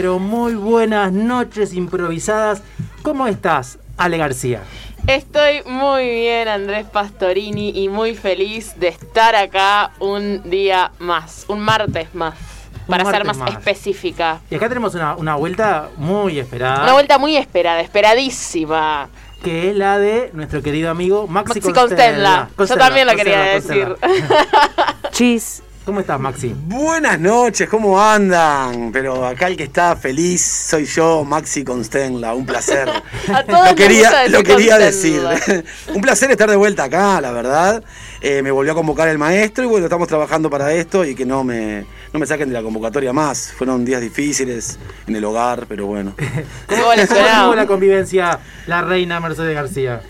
pero muy buenas noches improvisadas. ¿Cómo estás, Ale García? Estoy muy bien, Andrés Pastorini, y muy feliz de estar acá un día más, un martes más, Un para ser más, más. específica. Y acá tenemos una, una vuelta muy esperada, Una vuelta muy esperada, esperadísima. que es la de nuestro querido amigo Maxi, Maxi Constenla. Yo Constenla, también lo quería decir. Chis. ¿Cómo estás, Maxi? Buenas noches, ¿cómo andan? Pero acá el que está feliz soy yo, Maxi Constenla, un placer. A todos lo quería, lo quería decir. Un placer estar de vuelta acá, la verdad. Eh, me volvió a convocar el maestro y bueno, estamos trabajando para esto y que no me, no me saquen de la convocatoria más. Fueron días difíciles en el hogar, pero bueno. ¿Cómo estuvo la convivencia la reina Mercedes García?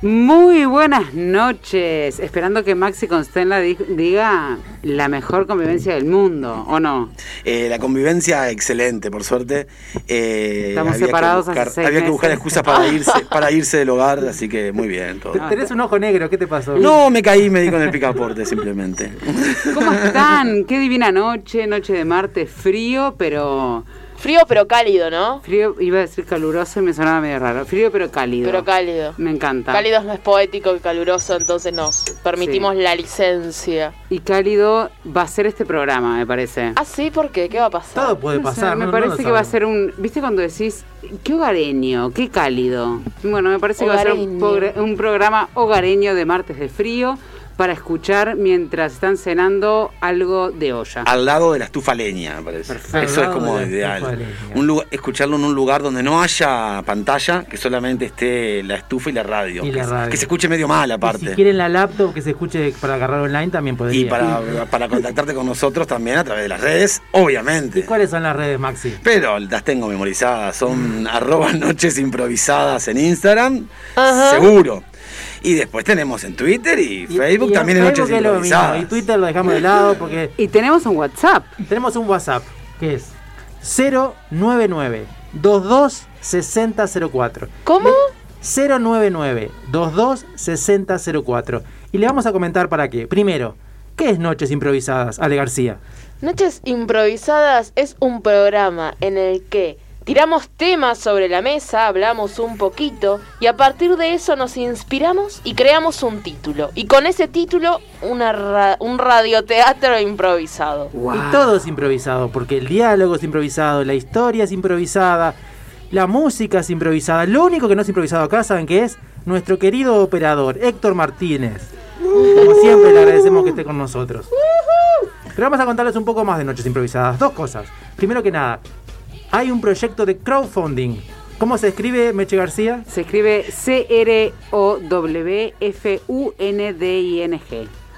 Muy buenas noches. Esperando que Maxi Constenla di- diga la mejor convivencia del mundo, ¿o no? Eh, la convivencia excelente, por suerte. Eh, Estamos había que separados hace seis Había que buscar meses. excusas para irse, para irse del hogar, así que muy bien todo. Tenés un ojo negro, ¿qué te pasó? No, me caí, me di con el picaporte simplemente. ¿Cómo están? Qué divina noche, noche de martes, frío, pero... Frío pero cálido, ¿no? Frío, iba a decir caluroso y me sonaba medio raro. Frío pero cálido. Pero cálido. Me encanta. Cálido no es poético y caluroso, entonces nos permitimos la licencia. Y cálido va a ser este programa, me parece. Ah, sí, ¿por qué? ¿Qué va a pasar? Todo puede No sé, pasar. me no- parece que va a ser un. ¿Viste cuando decís qué hogareño, qué cálido? Bueno, me parece que va a ser un programa hogareño de martes de frío para escuchar mientras están cenando algo de olla. Al lado de la estufa leña, me parece. Perfecto. Eso es como ideal. Un lugar, escucharlo en un lugar donde no haya pantalla, que solamente esté la estufa y la radio. Y la que, radio. que se escuche medio mal Y aparte. si quieren la laptop que se escuche para agarrar online también podría. Y para, para contactarte con nosotros también a través de las redes, obviamente. ¿Y cuáles son las redes, Maxi? Pero las tengo memorizadas, son arroba noches improvisadas en Instagram, Ajá. seguro. Y después tenemos en Twitter y, Y- Facebook y también en Facebook noches improvisadas. Y Twitter lo dejamos de lado porque Y tenemos un WhatsApp. tenemos un WhatsApp que es 099 22 6004. ¿Cómo? 099 22 6004. Y le vamos a comentar para qué. Primero, ¿qué es Noches Improvisadas, Ale García? Noches Improvisadas es un programa en el que tiramos temas sobre la mesa, hablamos un poquito y a partir de eso nos inspiramos y creamos un título. Y con ese título una ra- un radioteatro improvisado. Y todo es improvisado, porque el diálogo es improvisado, la historia es improvisada, la música es improvisada. Lo único que no es improvisado acá, ¿saben qué es? Nuestro querido operador, Héctor Martínez. Como siempre, le agradecemos que esté con nosotros. Pero vamos a contarles un poco más de Noches Improvisadas. Dos cosas. Primero que nada, hay un proyecto de crowdfunding. ¿Cómo se escribe, Meche García? Se escribe C-R-O-W-F-U-N-D-I-N-G.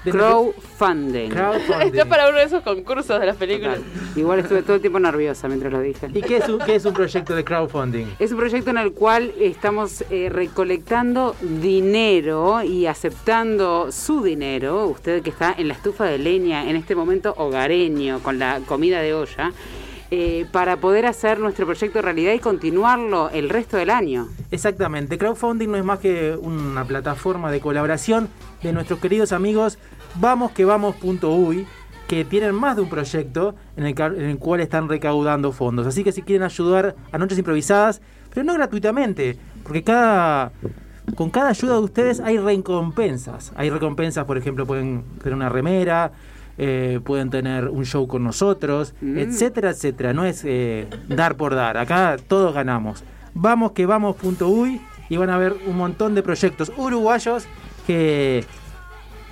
Crowdfunding. Crowdfunding. Está para uno de esos concursos de las películas. Igual estuve todo el tiempo nerviosa mientras lo dije. ¿Y qué es, un, qué es un proyecto de crowdfunding? Es un proyecto en el cual estamos eh, recolectando dinero y aceptando su dinero, usted que está en la estufa de leña en este momento hogareño con la comida de olla, eh, para poder hacer nuestro proyecto realidad y continuarlo el resto del año. Exactamente, crowdfunding no es más que una plataforma de colaboración de nuestros queridos amigos vamosquevamos.uy que tienen más de un proyecto en el, en el cual están recaudando fondos. Así que si quieren ayudar a Noches Improvisadas, pero no gratuitamente, porque cada con cada ayuda de ustedes hay recompensas. Hay recompensas, por ejemplo, pueden tener una remera, eh, pueden tener un show con nosotros, Mm. etcétera, etcétera. No es eh, dar por dar, acá todos ganamos. Vamos que vamos.uy y van a ver un montón de proyectos uruguayos que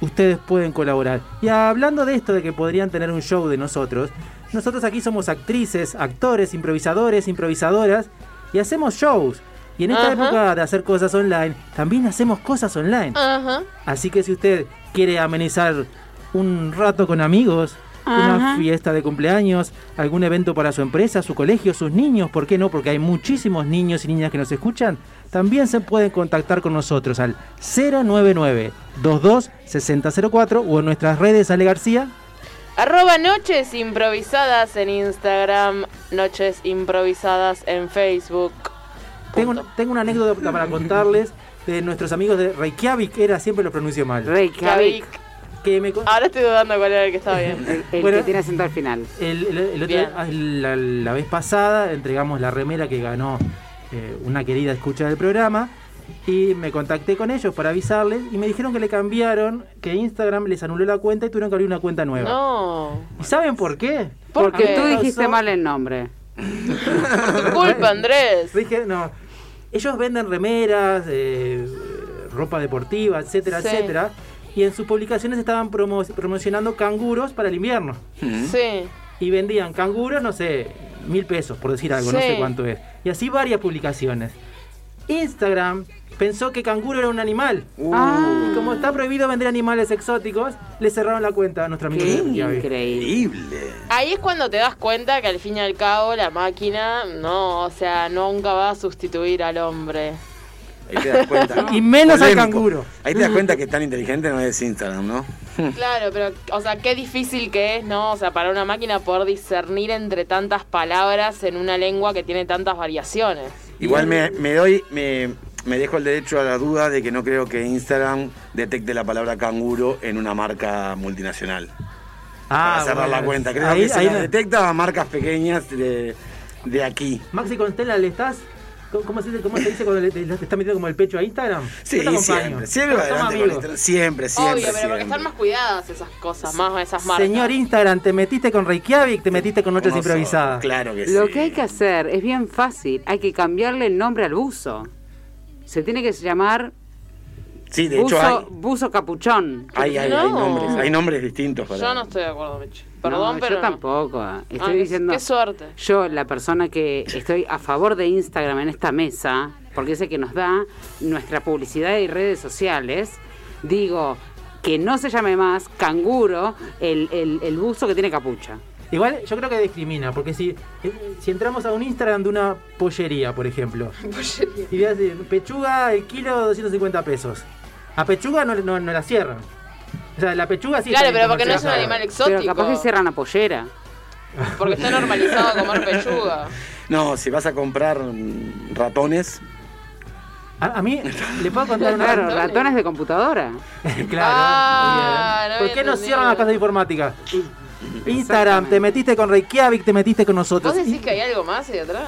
ustedes pueden colaborar. Y hablando de esto de que podrían tener un show de nosotros, nosotros aquí somos actrices, actores, improvisadores, improvisadoras y hacemos shows. Y en esta Ajá. época de hacer cosas online, también hacemos cosas online. Ajá. Así que si usted quiere amenizar un rato con amigos, una fiesta de cumpleaños, algún evento para su empresa, su colegio, sus niños, ¿por qué no? Porque hay muchísimos niños y niñas que nos escuchan. También se pueden contactar con nosotros al 099 22 6004 o en nuestras redes Ale García. Arroba Noches Improvisadas en Instagram, Noches Improvisadas en Facebook. Tengo, tengo una anécdota para contarles de nuestros amigos de Reykjavik, era siempre lo pronuncio mal. Reykjavik. Que me, con- Ahora estoy dudando cuál era el que estaba bien. El, el Bueno. que tiene acento al final. El, el- el otro- Bien. la, la vez pasada entregamos la remera que ganó eh, una querida escucha del programa y me contacté con ellos para avisarles y me dijeron que le cambiaron, que Instagram les anuló la cuenta y tuvieron que abrir una cuenta nueva. No. ¿Y saben por qué? Porque qué? tú dijiste mal el nombre. Tu culpa, Andrés. Dije, no. Ellos venden remeras, eh, ropa deportiva, etcétera, Sí. etcétera. Y en sus publicaciones estaban promo- promocionando canguros para el invierno. Sí. y vendían canguros, no sé, mil pesos, por decir algo, no sé cuánto es. Y así varias publicaciones. Instagram pensó que canguro era un animal. Uh, Ah. Y como está prohibido vender animales exóticos, le cerraron la cuenta a nuestro amigo. Increíble. Ahí es cuando te das cuenta que al fin y al cabo la máquina, no, o sea, nunca va a sustituir al hombre. Ahí te das cuenta. Y menos al canguro. Ahí te das cuenta que tan inteligente no es Instagram, ¿no? Claro, pero, o sea, qué difícil que es, ¿no? O sea, para una máquina poder discernir entre tantas palabras en una lengua que tiene tantas variaciones. Igual me, me doy, me, me dejo el derecho a la duda de que no creo que Instagram detecte la palabra canguro en una marca multinacional. para cerrar Ah, bueno. la cuenta. Creo Ahí- que se ahí la no- detecta a marcas pequeñas de, de aquí. Maxi Constela, ¿le estás? ¿Cómo- ¿Cómo se, dice, cómo se dice cuando le, está metiendo como el pecho a Instagram? Sí, siempre. Siempre. Instagram. Siempre, siempre. Obvio, pero porque siempre. están más cuidadas esas cosas, más esas marcas. Señor Instagram, ¿te metiste con Reykjavik? ¿Te metiste con noches ¿Cómo sos? improvisadas? Claro que Lo sí. que hay que hacer es bien fácil. Hay que cambiarle el nombre al buzo. Se tiene que llamar Sí, de hecho buzo, hay, buzo capuchón. hay, hay, hay No. nombres, hay nombres distintos para. Yo no estoy de acuerdo, Mechi. Perdón, No, pero. yo tampoco. Estoy Ah, qué- diciendo. Qué suerte. Yo, la persona que estoy a favor de Instagram en esta mesa, porque es el que nos da nuestra publicidad y redes sociales, digo que no se llame más canguro el, el, el buzo que tiene capucha. Igual yo creo que discrimina, porque si, eh, si entramos a un Instagram de una pollería, por ejemplo, y veas eh, pechuga el kilo 250 pesos, a pechuga no, no, no la cierran. O sea, la pechuga sí Claro, pero porque no es un animal exótico. Pero capaz que cierran la pollera. Porque está normalizado comer pechuga. No, si vas a comprar ratones, A, a mí, ¿le puedo contar una Claro, ratones. ratones de computadora. claro. Ah, no ¿Por qué no cierran las casas de informática? Instagram, te metiste con Reykjavik, te metiste con nosotros. ¿Vos decís que hay algo más ahí atrás?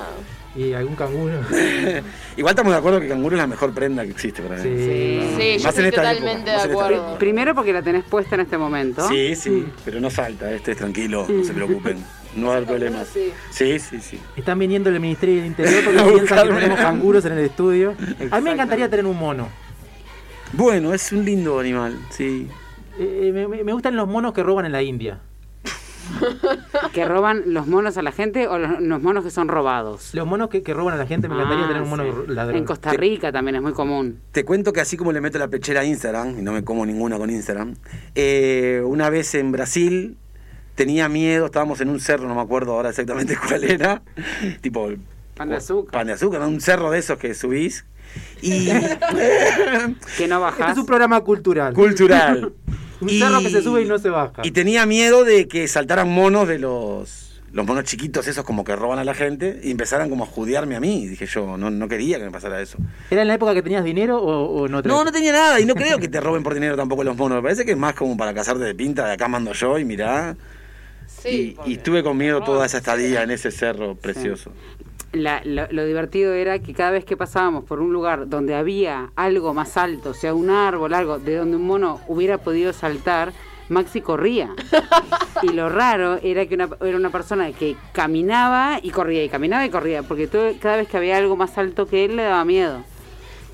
Y algún canguro. igual estamos de acuerdo que canguro es la mejor prenda que existe para mí. Sí. Sí, yo Más en estoy totalmente época, de acuerdo. Primero porque la tenés puesta en este momento. Sí, sí, pero no salta, este es tranquilo, no se preocupen, no va a haber problemas. Sí. Sí, sí, sí. Están viniendo el Ministerio del Interior porque piensan que tenemos canguros en el estudio. A mí me encantaría tener un mono. Bueno, es un lindo animal, sí. Eh, me- me gustan los monos que roban en la India. Que roban los monos a la gente o los, los monos que son robados. Los monos que, que roban a la gente, me encantaría Ah, tener un mono sí. ladrón. En Costa Rica también es muy común. Te cuento que así como le meto la pechera a Instagram, y no me como ninguna con Instagram, eh, una vez en Brasil tenía miedo, estábamos en un cerro, no me acuerdo ahora exactamente cuál era, tipo... Pan de azúcar. Pan de azúcar, ¿no? un cerro de esos que subís. Y... Que no Este bajas. es un programa cultural. cultural. Un cerro que se sube y no se baja. Y tenía miedo de que saltaran monos de los, los monos chiquitos, esos como que roban a la gente, y empezaran como a judiarme a mí. Dije yo, no, no quería que me pasara eso. ¿Era en la época que tenías dinero o, o no? No, no tenía nada, y no creo que te roben por dinero tampoco los monos. Me parece que es más como para casarte de pinta, de acá mando yo y mirá. Sí. y, y estuve con miedo toda esa estadía en ese cerro precioso. La- lo, lo divertido era que cada vez que pasábamos por un lugar donde había algo más alto, o sea, un árbol, algo de donde un mono hubiera podido saltar, Maxi corría. Y lo raro era que una, era una persona que caminaba y corría, y caminaba y corría, porque todo- cada vez que había algo más alto que él le daba miedo.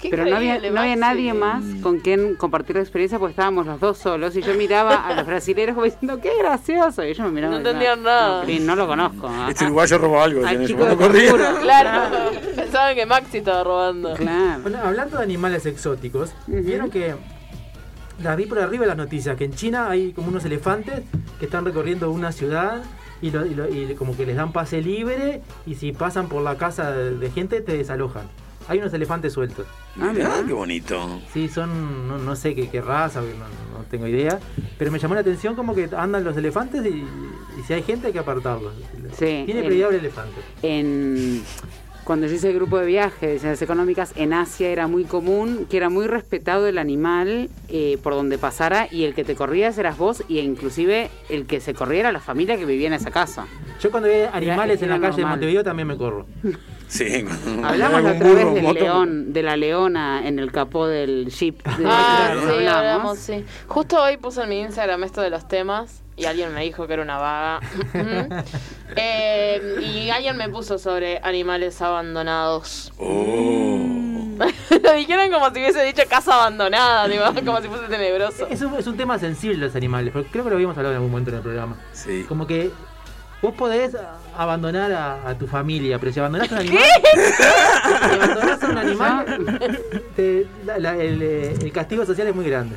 Qué Pero no había, no había nadie más con quien compartir la experiencia porque estábamos los dos solos y yo miraba a los brasileños como diciendo, qué gracioso. Y ellos me miraban. No entendían nada. No, no lo conozco. ah, Este ah, uruguayo robó algo, Yo corría. Canguro. Claro, pensaban que Maxi estaba robando. Claro. Bueno, hablando de animales exóticos, vieron que las vi por arriba de las noticias, que en China hay como unos elefantes que están recorriendo una ciudad y, lo- y lo- y como que les dan pase libre y si pasan por la casa de, de gente te desalojan. Hay unos elefantes sueltos. Ah. Ah, qué bonito. Sí, son, no, no sé qué, qué raza, no, no tengo idea, pero me llamó la atención como que andan los elefantes y, y si hay gente hay que apartarlos. Sí, Tiene prioridad el elefante. en Cuando yo hice el grupo de viaje de ciencias económicas, en Asia era muy común que era muy respetado el animal eh, por donde pasara y el que te corrías eras vos y inclusive el que se corría era la familia que vivía en esa casa. Yo cuando veo animales en la era calle de normal. Montevideo también me corro. Sí, cuando- Hablamos la otra vez del moto. león, de la leona en el capó del jeep. de- Ah, sí, hablamos. hablamos, sí. Justo hoy puse en mi Instagram esto de los temas y alguien me dijo que era una vaga. Eh, y alguien me puso sobre animales abandonados. Oh. Lo dijeron como si hubiese dicho casa abandonada, digo, como si fuese tenebroso. Es un, es un tema sensible los animales, porque creo que lo habíamos hablado en algún momento en el programa. Sí. Como que vos podés abandonar a, a tu familia, pero si abandonás a un animal. Si abandonás a un animal, te- la- la- el, eh, el castigo social es muy grande.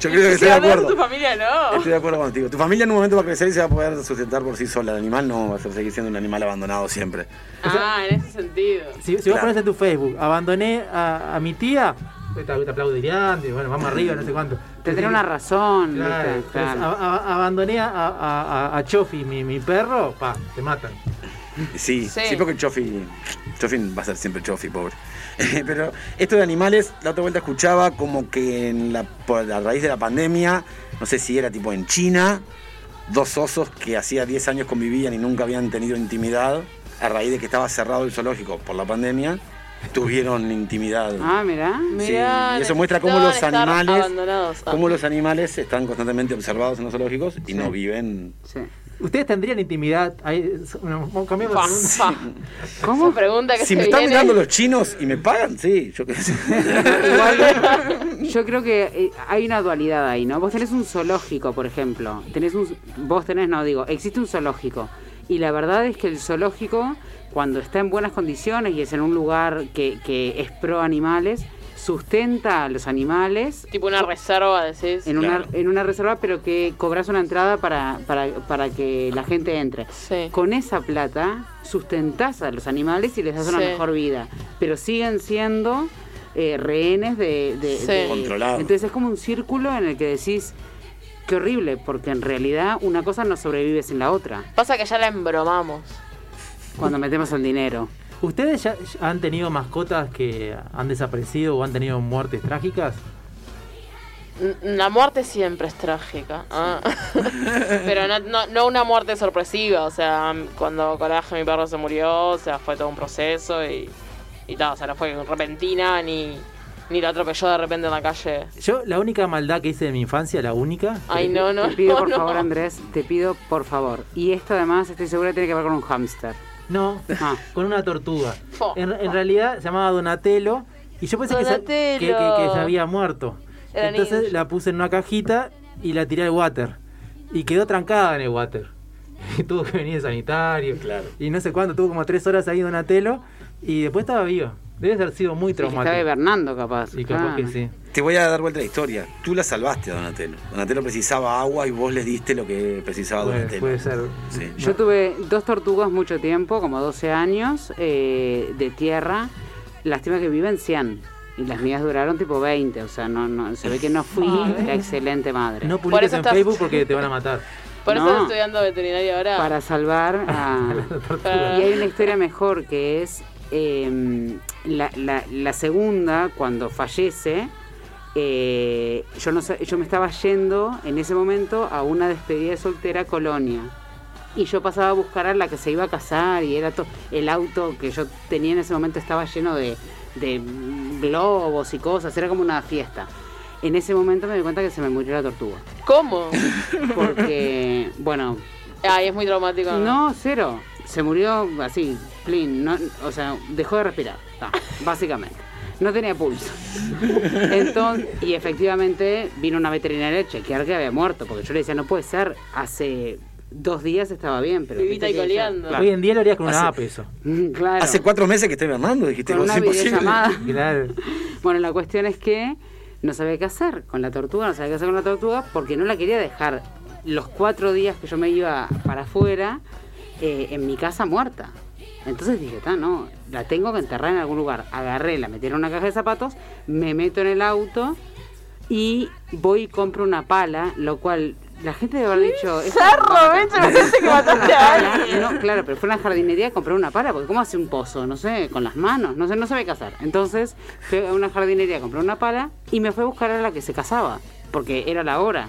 Yo creo que estoy de acuerdo. tu familia, no. Estoy de acuerdo contigo. Tu familia en un momento va a crecer y se va a poder sustentar por sí sola. El animal no va a seguir siendo un animal abandonado siempre. Ah, en ese sentido. Si, si vos pones en tu Facebook, abandoné a, a mi tía, te, te aplaudirían, te- bueno, vamos arriba, no sé cuánto. Tendría una razón. Claro, a- a- abandoné a, a, a- a Chofi, mi, mi perro, pa, te matan. Sí, Sí. sí, porque Chofi, Chofi va a ser siempre Chofi, pobre. Pero esto de animales, la otra vuelta escuchaba como que en la, por, a raíz de la pandemia, no sé si era tipo en China, dos osos que hacía 10 años convivían y nunca habían tenido intimidad, a raíz de que estaba cerrado el zoológico por la pandemia, tuvieron intimidad. Ah, mirá. Sí, Mirá, y eso muestra cómo los animales. Ah. cómo los animales están constantemente observados en los zoológicos y no viven. Sí. ¿Ustedes tendrían intimidad? Ahí, bueno, cambiamos de Fa, pregunta. fa. ¿Cómo? pregunta que Si se me están viene. mirando los chinos y me pagan, sí, yo qué sé. Igual, yo creo que eh, hay una dualidad ahí, ¿no? Vos tenés un zoológico, por ejemplo. Tenés un, vos tenés, no digo, existe un zoológico. Y la verdad es que el zoológico, cuando está en buenas condiciones y es en un lugar que, que es pro animales, sustenta a los animales Tipo una reserva, decís. en una, Claro. en una reserva, pero que cobras una entrada para, para, para que la gente entre. Sí. Con esa plata sustentás a los animales y les das una mejor vida, pero siguen siendo eh, rehenes de, de- Sí. de- Controlados. Entonces es como un círculo en el que decís, qué horrible, porque en realidad una cosa no sobrevive sin la otra, Pasa que ya la embromamos. Cuando metemos el dinero. ¿Ustedes ya han tenido mascotas que han desaparecido o han tenido muertes trágicas? La muerte siempre es trágica. ah. Pero no, no, no una muerte sorpresiva. O sea, cuando Coraje, mi perro, se murió, o sea, fue todo un proceso y, y tal. O sea, no fue repentina ni, ni la atropelló de repente en la calle. Yo, la única maldad que hice de mi infancia, la única, Ay, no, no. te pido no, por no. favor, Andrés, te pido por favor. Y esto además estoy segura que tiene que ver con un hámster. No, Ah. con una tortuga. Fo. En, en realidad se llamaba Donatello y yo pensé que se, que, que- que se había muerto. Era Entonces la puse en una cajita y la tiré al water. Y quedó trancada en el water. Y tuvo que venir el sanitario. Claro. Y no sé cuánto, tuvo como tres horas ahí Donatello. Y después estaba viva. Debe haber sido muy traumático. estaba hibernando capaz. Y capaz claro. que sí. Te voy a dar vuelta la historia. Tú la salvaste a Donatello. Donatello precisaba agua y vos le diste lo que precisaba Puede, Donatello. puede ser. Sí. Yo tuve dos tortugas mucho tiempo, como 12 años, eh, de tierra. Lástima que viven 100. Y las mías duraron tipo 20. O sea, no, no, se ve que no fui la excelente madre. No Por publiques eso en estás- Facebook porque te van a matar. Por eso No. estoy estudiando veterinaria ahora. Para salvar a... Para- Y hay una historia mejor que es eh, la, la- la segunda, cuando fallece, eh, yo, no, yo me estaba yendo en ese momento a una despedida de soltera a Colonia. Y yo pasaba a buscar a la que se iba a casar y era todo. El auto que yo tenía en ese momento estaba lleno de, de globos y cosas, era como una fiesta. En ese momento me di cuenta que se me murió la tortuga. ¿Cómo? Porque, bueno, Ay, es muy traumático. no, cero. Se murió así, plin. No, o sea, dejó de respirar. ta, básicamente. No tenía pulso. Entonces, y efectivamente vino una veterinaria a chequear que había muerto. Porque yo le decía, no puede ser. Hace dos días estaba bien, pero. Vivita y coleando. Hoy en día lo harías con una app eso. Claro. Hace cuatro meses que estoy Hernando, dijiste con una videollamada. Claro. Bueno, la cuestión es que no sabía qué hacer con la tortuga, no sabía qué hacer con la tortuga porque no la quería dejar los cuatro días que yo me iba para afuera eh, en mi casa muerta. Entonces dije, "Ta, no, la tengo que enterrar en algún lugar. Agarré, la metí en una caja de zapatos, me meto en el auto y voy y compro una pala, lo cual la gente debe haber dicho... "Esto- Zarro, parece que mataste a alguien. No, claro, pero fue a una jardinería a comprar una pala, porque ¿cómo hace un pozo? No sé, con las manos, no sé, no sabe cazar. Entonces, fue a una jardinería a comprar una pala y me fue a buscar a la que se casaba, porque era la hora.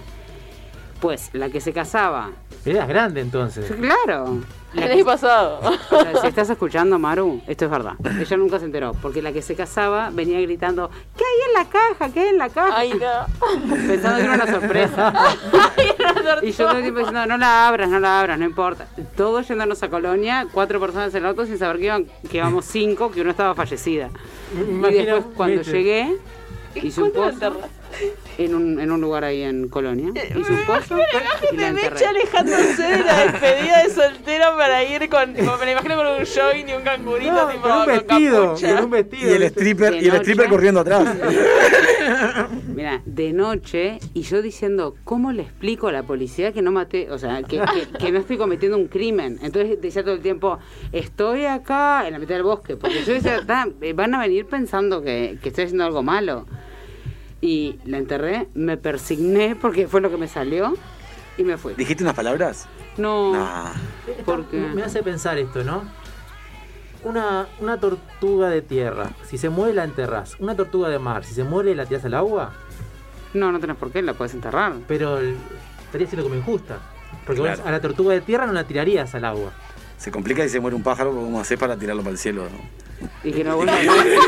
Pues, la que se casaba, Eras grande entonces. claro. La El que- pasado. o sea, si estás escuchando, Maru, esto es verdad. Ella nunca se enteró, porque la que se casaba venía gritando, ¿qué hay en la caja? ¿Qué hay en la caja? Ay, no. Pensando que era una sorpresa. Y yo todo el tiempo diciendo, no la abras, no la abras, no importa. Todos yéndonos a Colonia, cuatro personas en el auto sin saber que, iban, que íbamos cinco, que uno estaba fallecida. Y después cuando llegué, hice un ¿Cuándo la pozo enterraste? En un, en un lugar ahí en Colonia. Pozo y la De Mecha enterré. alejándose de la despedida de soltero para ir con. tipo, me la imagino con un jogging y un cangurito, No, tipo. con un vestido, capucha. con un vestido. Y el stripper, y el stripper corriendo atrás. Mira, de noche y yo diciendo, ¿cómo le explico a la policía que no maté, o sea, que, que- que no estoy cometiendo un crimen? Entonces decía todo el tiempo, estoy acá en la mitad del bosque, porque yo decía, "Ta, eh, van a venir pensando que, que estoy haciendo algo malo. Y la enterré, me persigné porque fue lo que me salió y me fui. ¿Dijiste unas palabras? No, Nah. porque... Me hace pensar esto, ¿no? Una, una tortuga de tierra, si se muere la enterrás. Una tortuga de mar, si se muere la tirás al agua. No, no tenés por qué, la puedes enterrar. Pero estaría siendo como injusta. Porque vos a la tortuga de tierra no la tirarías al agua. Se complica y se muere un pájaro, ¿cómo haces para tirarlo para el cielo? no? Y que no vuelva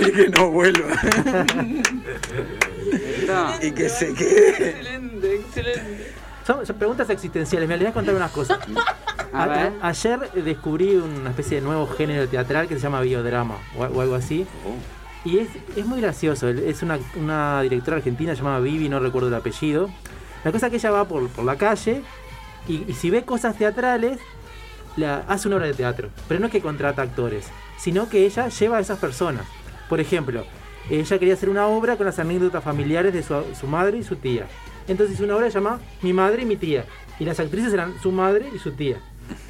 y que no vuelva. No. y que se quede. Excelente, excelente. Son, son preguntas existenciales. Me les voy a contar unas cosas. A A- ver. a- ayer descubrí una especie de nuevo género teatral que se llama biodrama o, o algo así. Y es, es muy gracioso. Es una, una directora argentina llamada Vivi, no recuerdo el apellido. La cosa es que ella va por, por la calle y, y si ve cosas teatrales, la, hace una obra de teatro. Pero no es que contrata actores, sino que ella lleva a esas personas. Por ejemplo, ella quería hacer una obra con las anécdotas familiares de su, su madre y su tía. Entonces hizo una obra llamada Mi madre y mi tía. Y las actrices eran su madre y su tía.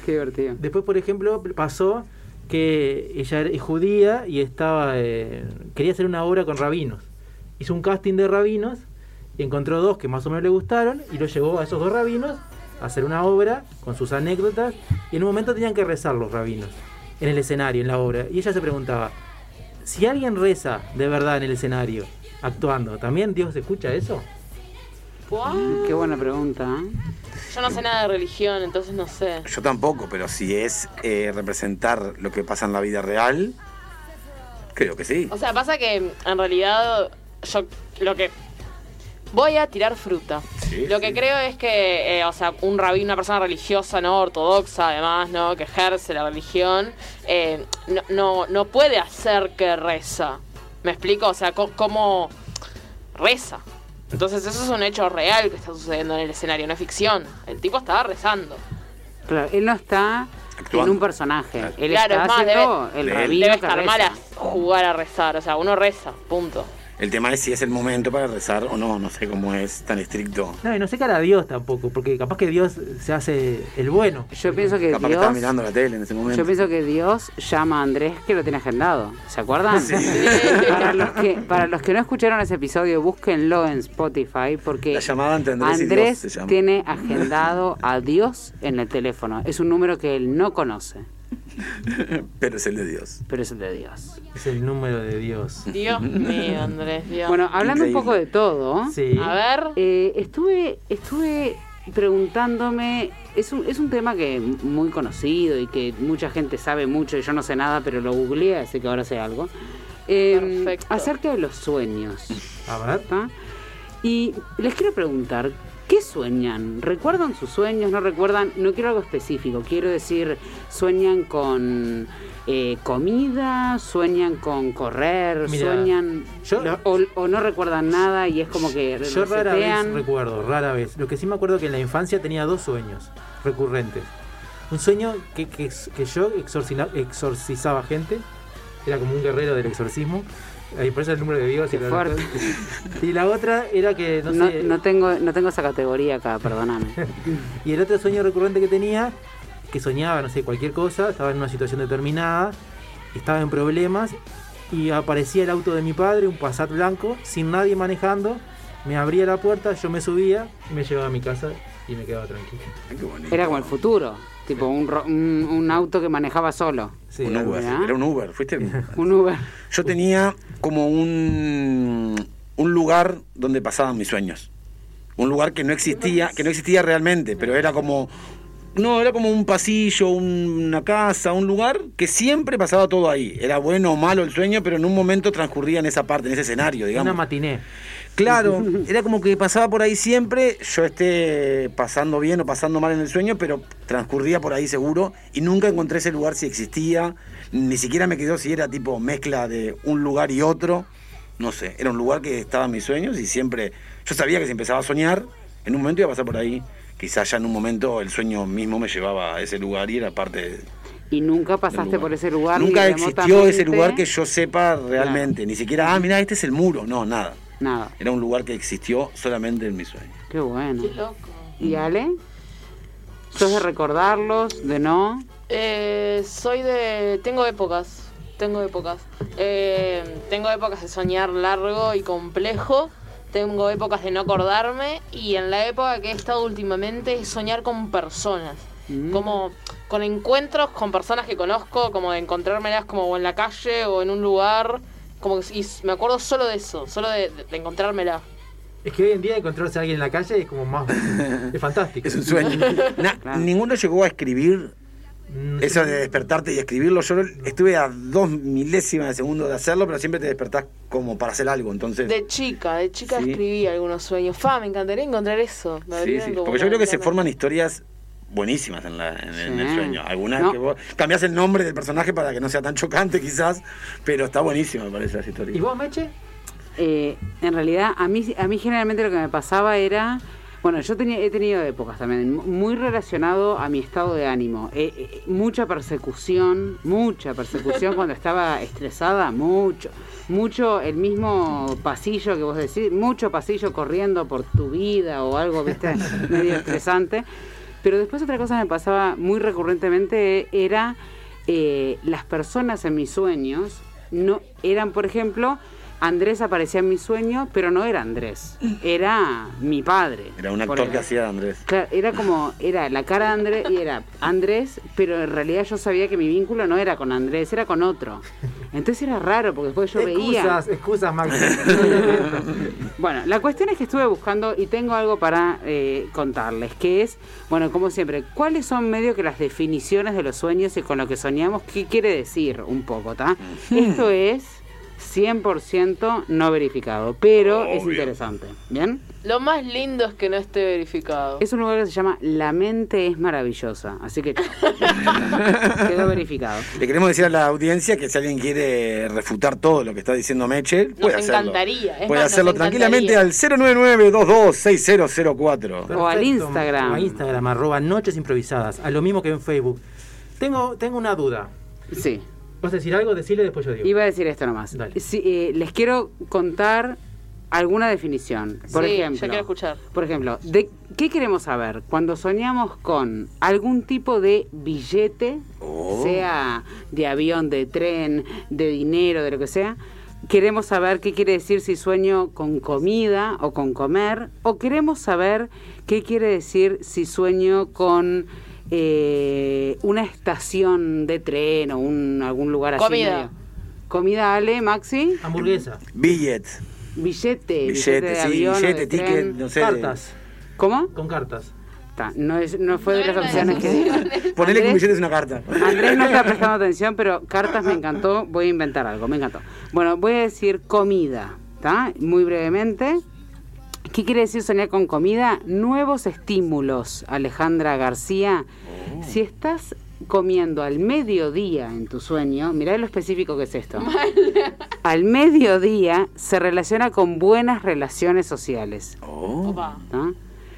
Qué divertido. Después, por ejemplo, pasó que ella es judía y estaba eh, quería hacer una obra con rabinos. Hizo un casting de rabinos y encontró dos que más o menos le gustaron y lo llevó a esos dos rabinos a hacer una obra con sus anécdotas y en un momento tenían que rezar los rabinos en el escenario, en la obra. Y ella se preguntaba, si alguien reza de verdad en el escenario, actuando, ¿también Dios escucha eso? Qué buena pregunta. ¿eh? Yo no sé nada de religión, entonces no sé. Yo tampoco, pero si es eh, representar lo que pasa en la vida real, creo que sí. O sea, pasa que en realidad yo lo que voy a tirar fruta. Sí, lo que sí. creo es que, eh, o sea, un rabino, una persona religiosa, ¿no? Ortodoxa, además, ¿no? Que ejerce la religión, eh, no, no, no puede hacer que reza. ¿Me explico? O sea, co- cómo reza. Entonces eso es un hecho real que está sucediendo en el escenario, no es ficción. El tipo estaba rezando. Claro, él no está Actuando. en un personaje. Claro. Él Claro, está es más, haciendo debe- el rabino Debe estar mal a jugar a rezar, o sea, uno reza, punto. El tema es si es el momento para rezar o no, no sé cómo es tan estricto. No, y no sé cara a Dios tampoco, porque capaz que Dios se hace el bueno. Yo pienso que Capaz que estaba Dios... mirando la tele en ese momento. Yo pienso que Dios llama a Andrés que lo tiene agendado. ¿Se acuerdan? Para, los que, para los que no escucharon ese episodio, búsquenlo en Spotify porque La llamada entre Andrés y Dios Andrés se llama. tiene agendado a Dios en el teléfono. Es un número que él no conoce, Pero es el de Dios. pero es el de Dios. Es el número de Dios. Dios mío, Andrés, Dios. Bueno, hablando Increíble. un poco de todo, Sí. a ver. eh, estuve, estuve preguntándome, es un, es un tema que es muy conocido y que mucha gente sabe mucho y yo no sé nada, pero lo googleé, así que ahora sé algo. Eh, Perfecto. acerca de los sueños. A. Y les quiero preguntar, ¿qué sueñan? ¿Recuerdan sus sueños? ¿No recuerdan? No quiero algo específico, quiero decir, ¿sueñan con eh, comida? ¿Sueñan con correr? ¿Sueñan yo- o, o no recuerdan nada y es como que Yo rara vez recuerdo, rara vez. Lo que sí me acuerdo que en la infancia tenía dos sueños recurrentes. Un sueño que, que, que yo exorcizaba gente, era como un guerrero del exorcismo. Ahí por eso el número de Dios. Qué y la-. Y la otra era que, no, No, sé, no tengo, no tengo esa categoría acá, perdóname. Y el otro sueño recurrente que tenía, que soñaba, no sé, cualquier cosa, estaba en una situación determinada, estaba en problemas y aparecía el auto de mi padre, un Passat blanco, sin nadie manejando, me abría la puerta, yo me subía y me llevaba a mi casa y me quedaba tranquilo. Ay, qué bonito. Era como el futuro, tipo un, ro- un, un auto que manejaba solo, Sí, un Uber. ¿verdad? Era un Uber. ¿Fuiste? un Uber. Yo tenía como un, un lugar donde pasaban mis sueños. Un lugar que no existía, que no existía realmente, pero era como no, era como un pasillo, un- una casa, un lugar que siempre pasaba todo ahí. Era bueno o malo el sueño, pero en un momento transcurría en esa parte, en ese escenario, digamos. Una matiné. Claro, era como que pasaba por ahí siempre, yo esté pasando bien o pasando mal en el sueño, pero transcurría por ahí seguro y nunca encontré ese lugar si existía, ni siquiera me quedó si era tipo mezcla de un lugar y otro, no sé, era un lugar que estaba en mis sueños y siempre, yo sabía que si empezaba a soñar, en un momento iba a pasar por ahí, quizás ya en un momento el sueño mismo me llevaba a ese lugar y era parte de, Y nunca pasaste por ese lugar. Nunca existió ese lugar que yo sepa realmente, ni siquiera, ah, mira, este es el muro, no, nada. Nada, Era un lugar que existió solamente en mi sueño. qué bueno. Qué loco. ¿Y Ale? ¿Sos de recordarlos, de no? Eh, soy de. Tengo épocas. Tengo épocas. Eh, tengo épocas de soñar largo y complejo. Tengo épocas de no acordarme. Y en la época que he estado últimamente es soñar con personas. Mm. Como con encuentros con personas que conozco, como de encontrármelas como en la calle o en un lugar. Como que, y me acuerdo solo de eso, solo de, de, de encontrármela. Es que hoy en día encontrarse a alguien en la calle es como más. es fantástico. Es un sueño. Na- Claro. Ninguno llegó a escribir Mm, eso de despertarte y escribirlo. Yo estuve a dos milésimas de segundo de hacerlo, pero siempre te despertás como para hacer algo. Entonces, De chica, de chica Sí. escribí algunos sueños. Fa, me encantaría encontrar eso. Me sí, sí. Porque yo creo que se forman historias buenísimas en, la- en- en el sueño. Algunas No. que vos cambiás el nombre del personaje para que no sea tan chocante quizás, pero está buenísimo me parece esa historia. ¿Y vos, Meche? Eh, en realidad, a mí, a mí generalmente lo que me pasaba era. Bueno, yo tenía, he tenido épocas también, muy relacionado a mi estado de ánimo. Eh, eh, mucha persecución, mucha persecución cuando estaba estresada, mucho. Mucho el mismo pasillo que vos decís, mucho pasillo corriendo por tu vida o algo, viste, medio estresante. Pero después otra cosa me pasaba muy recurrentemente era eh, las personas en mis sueños no eran, por ejemplo, Andrés aparecía en mi sueño, pero no era Andrés, era mi padre. Era un actor que hacía de Andrés. Claro, era como, era la cara de Andrés y era Andrés, pero en realidad yo sabía que mi vínculo no era con Andrés, era con otro. Entonces era raro, porque después yo veía... excusas, excusas, Max. Bueno, la cuestión es que estuve buscando y tengo algo para eh, contarles, que es, bueno, como siempre, ¿cuáles son medio que las definiciones de los sueños y con lo que soñamos? ¿Qué quiere decir un poco, ta? Esto es 100% no verificado, pero es interesante, ¿bien? Lo más lindo es que no esté verificado. Es un lugar que se llama La mente es maravillosa, así que quedó verificado. Le queremos decir a la audiencia que si alguien quiere refutar todo lo que está diciendo Meche, puede hacerlo. encantaría, es puede más, nos hacerlo tranquilamente al 099-226004. O al Instagram. O a Instagram, arroba noches improvisadas. A lo mismo que en Facebook. Tengo, tengo una duda. Sí. ¿Vas a decir algo? Decirle después yo digo. Iba a decir esto nomás. Dale. Eh, les quiero contar alguna definición. Por Sí, ejemplo, ya quiero escuchar. Por ejemplo, ¿de qué queremos saber cuando soñamos con algún tipo de billete, Oh. sea de avión, de tren, de dinero, de lo que sea? Queremos saber qué quiere decir si sueño con comida o con comer, o queremos saber qué quiere decir si sueño con eh, una estación de tren o un, algún lugar así. Comida. medio. Comida, Ale, Maxi. Hamburguesa. Billet, Billete, billete, billete, de sí, avión, o billete, de ticket, tren. no sé. Cartas. ¿Cómo? Con cartas. Ta, no, es, no fue No de las opciones que esas di. opciones. Ponele que un billete es una carta. Andrés no está prestando atención, pero cartas me encantó. Voy a inventar algo, me encantó. Bueno, voy a decir comida, ¿está? Muy brevemente. ¿Qué quiere decir soñar con comida? Nuevos estímulos, Alejandra García. Si estás comiendo al mediodía en tu sueño, mirá lo específico que es esto. Al mediodía se relaciona con buenas relaciones sociales. Oh.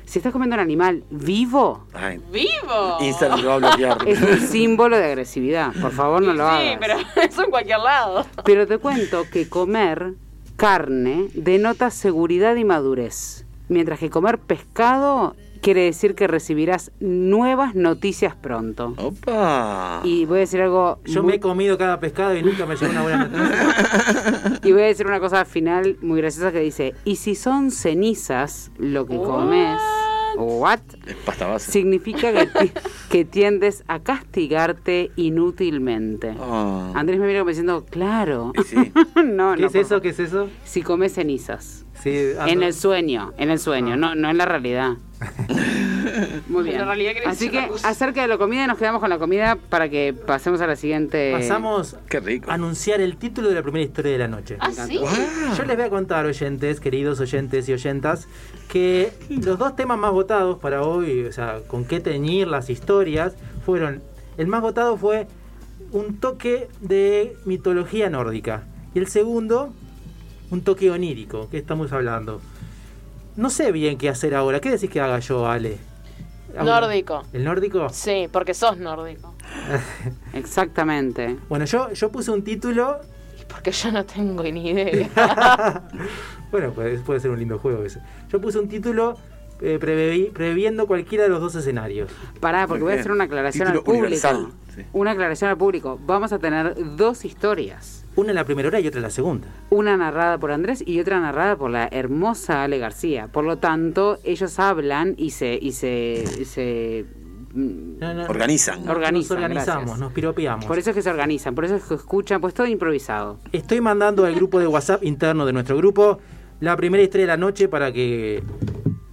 Si estás comiendo un animal vivo, Ay, ¡Vivo! Instagram lo va a bloquear. es un símbolo de agresividad. Por favor, no lo sí, hagas. pero eso en cualquier lado. Pero te cuento que comer carne denota seguridad y madurez, mientras que comer pescado quiere decir que recibirás nuevas noticias pronto. Opa. Y voy a decir algo Yo muy- me he comido cada pescado y nunca me llegó una buena noticia. y voy a decir una cosa final muy graciosa que dice, "Y si son cenizas lo que comes, ¿What? Es pasta base. Significa que, ti- que tiendes a castigarte inútilmente. Ah. Andrés me mira como diciendo, claro. Y sí. no, ¿Qué no, es eso? ¿Qué es eso? Si comes cenizas. Sí, En el sueño, en el sueño, Ah. no, no en la realidad. Muy bien. En la realidad querés Así que acerca de la comida nos quedamos con la comida para que pasemos a la siguiente. Pasamos Qué rico. a anunciar el título de la primera historia de la noche. Ah, sí. Yo les voy a contar, oyentes, queridos oyentes y oyentas, que los dos temas más votados para hoy, o sea, con qué teñir las historias, fueron. El más votado fue un toque de mitología nórdica. Y el segundo, un toque onírico. ¿Qué estamos hablando? No sé bien qué hacer ahora. ¿Qué decís que haga yo, Ale? ¿Habla- Nórdico. ¿El nórdico? Sí, porque sos nórdico. Exactamente. Bueno, yo, yo puse un título Y porque yo no tengo ni idea. bueno, puede, puede ser un lindo juego ese. Yo puse un título eh, preveí- previendo cualquiera de los dos escenarios. Pará, porque voy a hacer una aclaración al público. sí. Una aclaración al público. Vamos a tener dos historias. Una en la primera hora y otra en la segunda. Una narrada por Andrés y otra narrada por la hermosa Ale García. Por lo tanto, ellos hablan y se... Y se, y se mm, No, no, Organizan. nos Organizan, organizamos, gracias. nos piropeamos. por eso es que se organizan, por eso es que escuchan, pues todo improvisado. Estoy mandando al grupo de WhatsApp interno de nuestro grupo la primera historia de la noche para que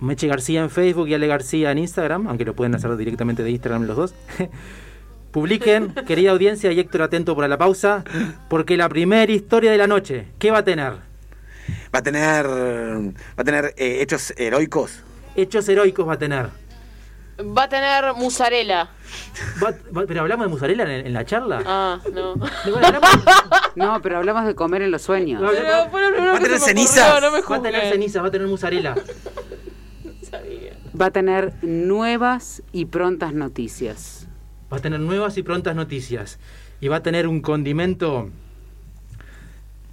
Meche García en Facebook y Ale García en Instagram, aunque lo pueden hacer directamente de Instagram los dos. Publiquen, querida audiencia y Héctor atento para la pausa, porque la primera historia de la noche, ¿qué va a tener? Va a tener. Va a tener eh, hechos heroicos. Hechos heroicos va a tener. Va a tener musarela. Va- va- pero hablamos de mozzarella en, en la charla. Ah, no. Bueno, hablamos- No, pero hablamos de comer en los sueños. Pero Va a tener cenizas. ocurrió, No me va a tener juzguen. ceniza, va a tener mozzarella. Va a tener nuevas y prontas noticias. Va a tener nuevas y prontas noticias. Y va a tener un condimento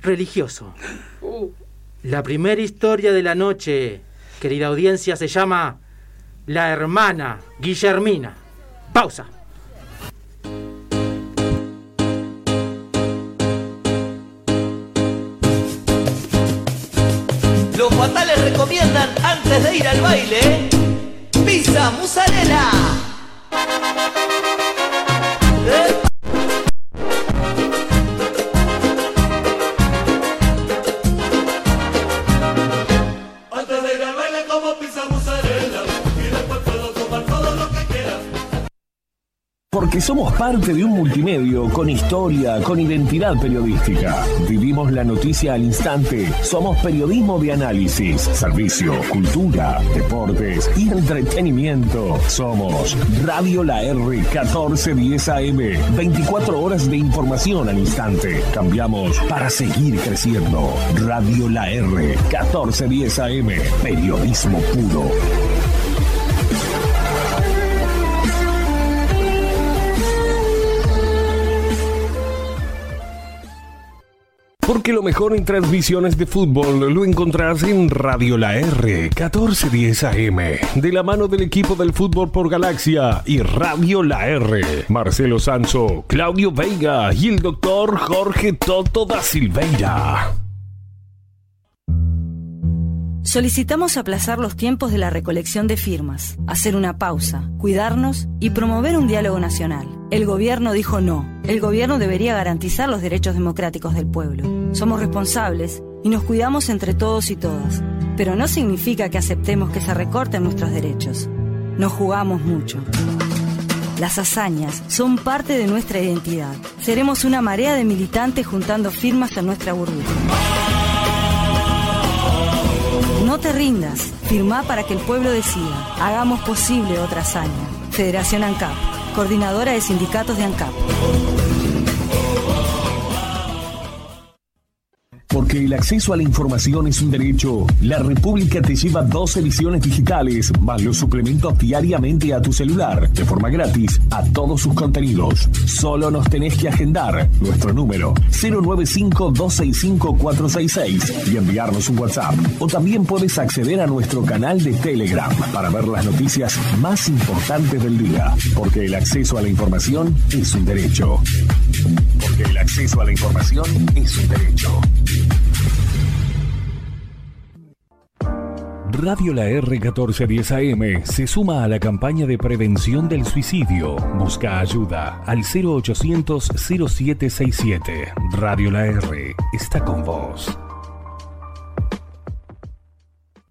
religioso. Uh, La primera historia de la noche, querida audiencia, se llama La hermana Guillermina. Pausa. Los fatales recomiendan antes de ir al baile pizza mozzarella. Porque somos parte de un multimedio con historia, con identidad periodística. Vivimos la noticia al instante. Somos periodismo de análisis, servicio, cultura, deportes y entretenimiento. Somos Radio La R 1410 AM. 24 horas de información al instante. Cambiamos para seguir creciendo. Radio La R 1410 AM. Periodismo puro. Porque lo mejor en transmisiones de fútbol lo encontrás en Radio La R 1410 AM, de la mano del equipo del fútbol por Galaxia y Radio La R. Marcelo Sanso, Claudio Veiga y el doctor Jorge Toto da Silveira. Solicitamos aplazar los tiempos de la recolección de firmas, hacer una pausa, cuidarnos y promover un diálogo nacional. El gobierno dijo no. El gobierno debería garantizar los derechos democráticos del pueblo. Somos responsables y nos cuidamos entre todos y todas. Pero no significa que aceptemos que se recorten nuestros derechos. Nos jugamos mucho. Las hazañas son parte de nuestra identidad. Seremos una marea de militantes juntando firmas en nuestra burbuja. No te rindas. Firmá para que el pueblo decida. Hagamos posible otra hazaña. Federación ANCAP. Coordinadora de Sindicatos de ANCAP. Porque el acceso a la información es un derecho, la República te lleva dos ediciones digitales, más los suplementos diariamente a tu celular, de forma gratis, a todos sus contenidos. Solo nos tenés que agendar nuestro número 095-265-466 y enviarnos un WhatsApp. O también puedes acceder a nuestro canal de Telegram para ver las noticias más importantes del día. Porque el acceso a la información es un derecho. Porque el acceso a la información es un derecho. Radio La R1410 AM se suma a la campaña de prevención del suicidio. Busca ayuda al 0800 0767. Radio La R está con vos.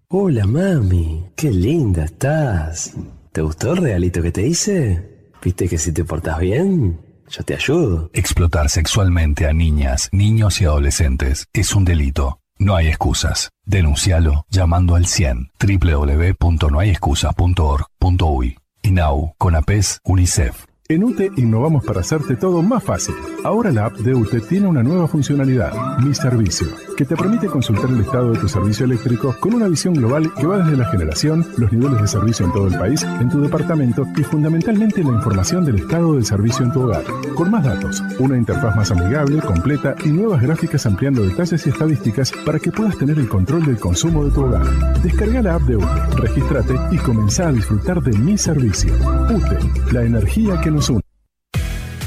Hola mami, qué linda estás. ¿Te gustó el regalito que te hice? ¿Viste que si te portas bien, yo te ayudo? Explotar sexualmente a niñas, niños y adolescentes es un delito. No hay excusas. Denuncialo llamando al 100 www.nohayexcusas.org.uy. INAU, CONAPES, UNICEF. En UTE innovamos para hacerte todo más fácil. Ahora la app de UTE tiene una nueva funcionalidad, Mi Servicio, que te permite consultar el estado de tu servicio eléctrico con una visión global que va desde la generación, los niveles de servicio en todo el país, en tu departamento y fundamentalmente la información del estado del servicio en tu hogar. Con más datos, una interfaz más amigable, completa y nuevas gráficas ampliando detalles y estadísticas para que puedas tener el control del consumo de tu hogar. Descarga la app de UTE, regístrate y comenzá a disfrutar de Mi Servicio. UTE, la energía que nos.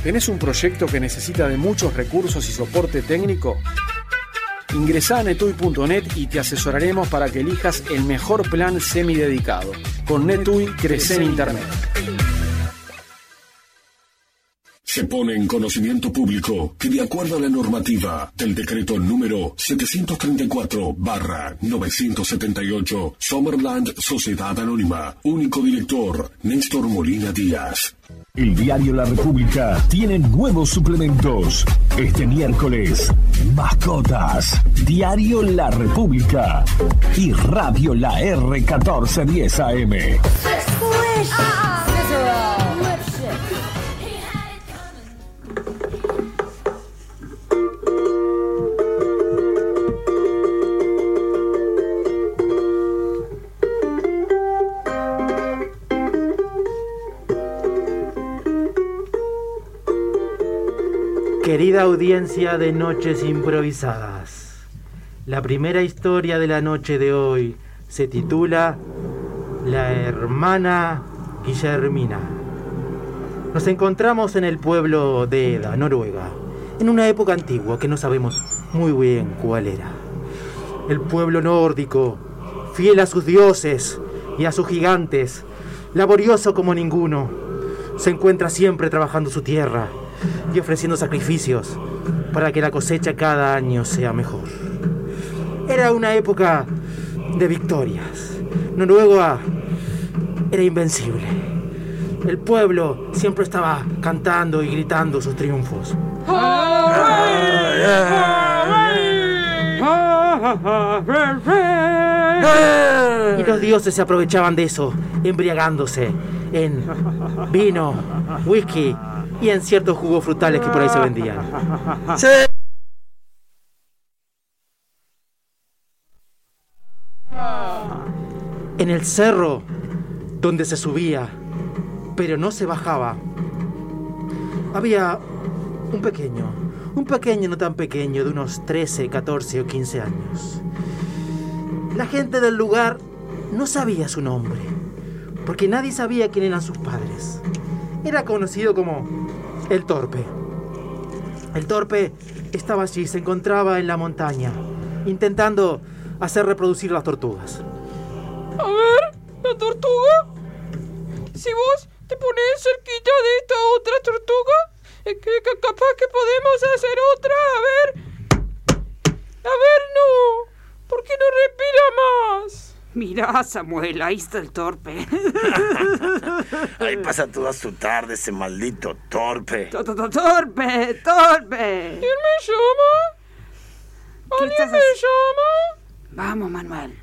¿Tenés un proyecto que necesita de muchos recursos y soporte técnico? Ingresá a netui.net y te asesoraremos para que elijas el mejor plan semidedicado. Con Netui crece en Internet. Se pone en conocimiento público que de acuerdo a la normativa del decreto número 734-978, Summerland Sociedad Anónima, único director, Néstor Molina Díaz. El diario La República tiene nuevos suplementos. Este miércoles, mascotas, Diario La República y Radio La R1410 AM. Querida audiencia de Noches Improvisadas, la primera historia de la noche de hoy se titula La hermana Guillermina. Nos encontramos en el pueblo de Eda, Noruega, en una época antigua que no sabemos muy bien cuál era. El pueblo nórdico, fiel a sus dioses y a sus gigantes, laborioso como ninguno, se encuentra siempre trabajando su tierra y ofreciendo sacrificios para que la cosecha cada año sea mejor. Era una época de victorias. Noruega era invencible. El pueblo siempre estaba cantando y gritando sus triunfos. Y los dioses se aprovechaban de eso, embriagándose en vino, whisky y en ciertos jugos frutales que por ahí se vendían. En el cerro donde se subía, pero no se bajaba, había un pequeño, un pequeño no tan pequeño, de unos 13, 14 o 15 años. La gente del lugar no sabía su nombre, porque nadie sabía quién eran sus padres. Era conocido como el torpe. El torpe estaba allí, se encontraba en la montaña, intentando hacer reproducir las tortugas. A ver, la tortuga. Si vos te pones cerquita de esta otra tortuga, es que ca- capaz que podemos hacer otra. A ver. A ver, no. ¿Por qué no respira más? Mirá, Samuel, ahí está el torpe. Ahí pasa toda su tarde ese maldito torpe. To- to- to- Torpe, torpe. ¿Quién me llama? ¿Alguien estás me llama? Vamos, Manuel.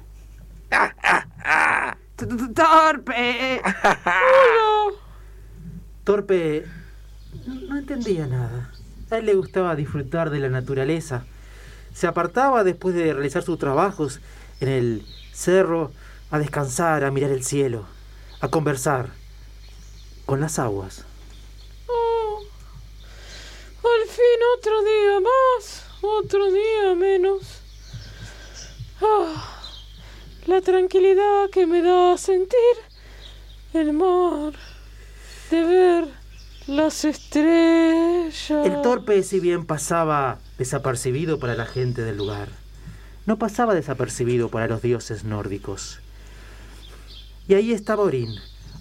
To- to- to- Torpe. Hola. Torpe no, no entendía nada. A él le gustaba disfrutar de la naturaleza. Se apartaba después de realizar sus trabajos en el cerro a descansar, a mirar el cielo, a conversar con las aguas. Oh. Al fin otro día más, otro día menos. Ah, la tranquilidad que me da sentir el mar, de ver las estrellas. El torpe, si bien pasaba desapercibido para la gente del lugar, no pasaba desapercibido para los dioses nórdicos. Y ahí estaba Orín.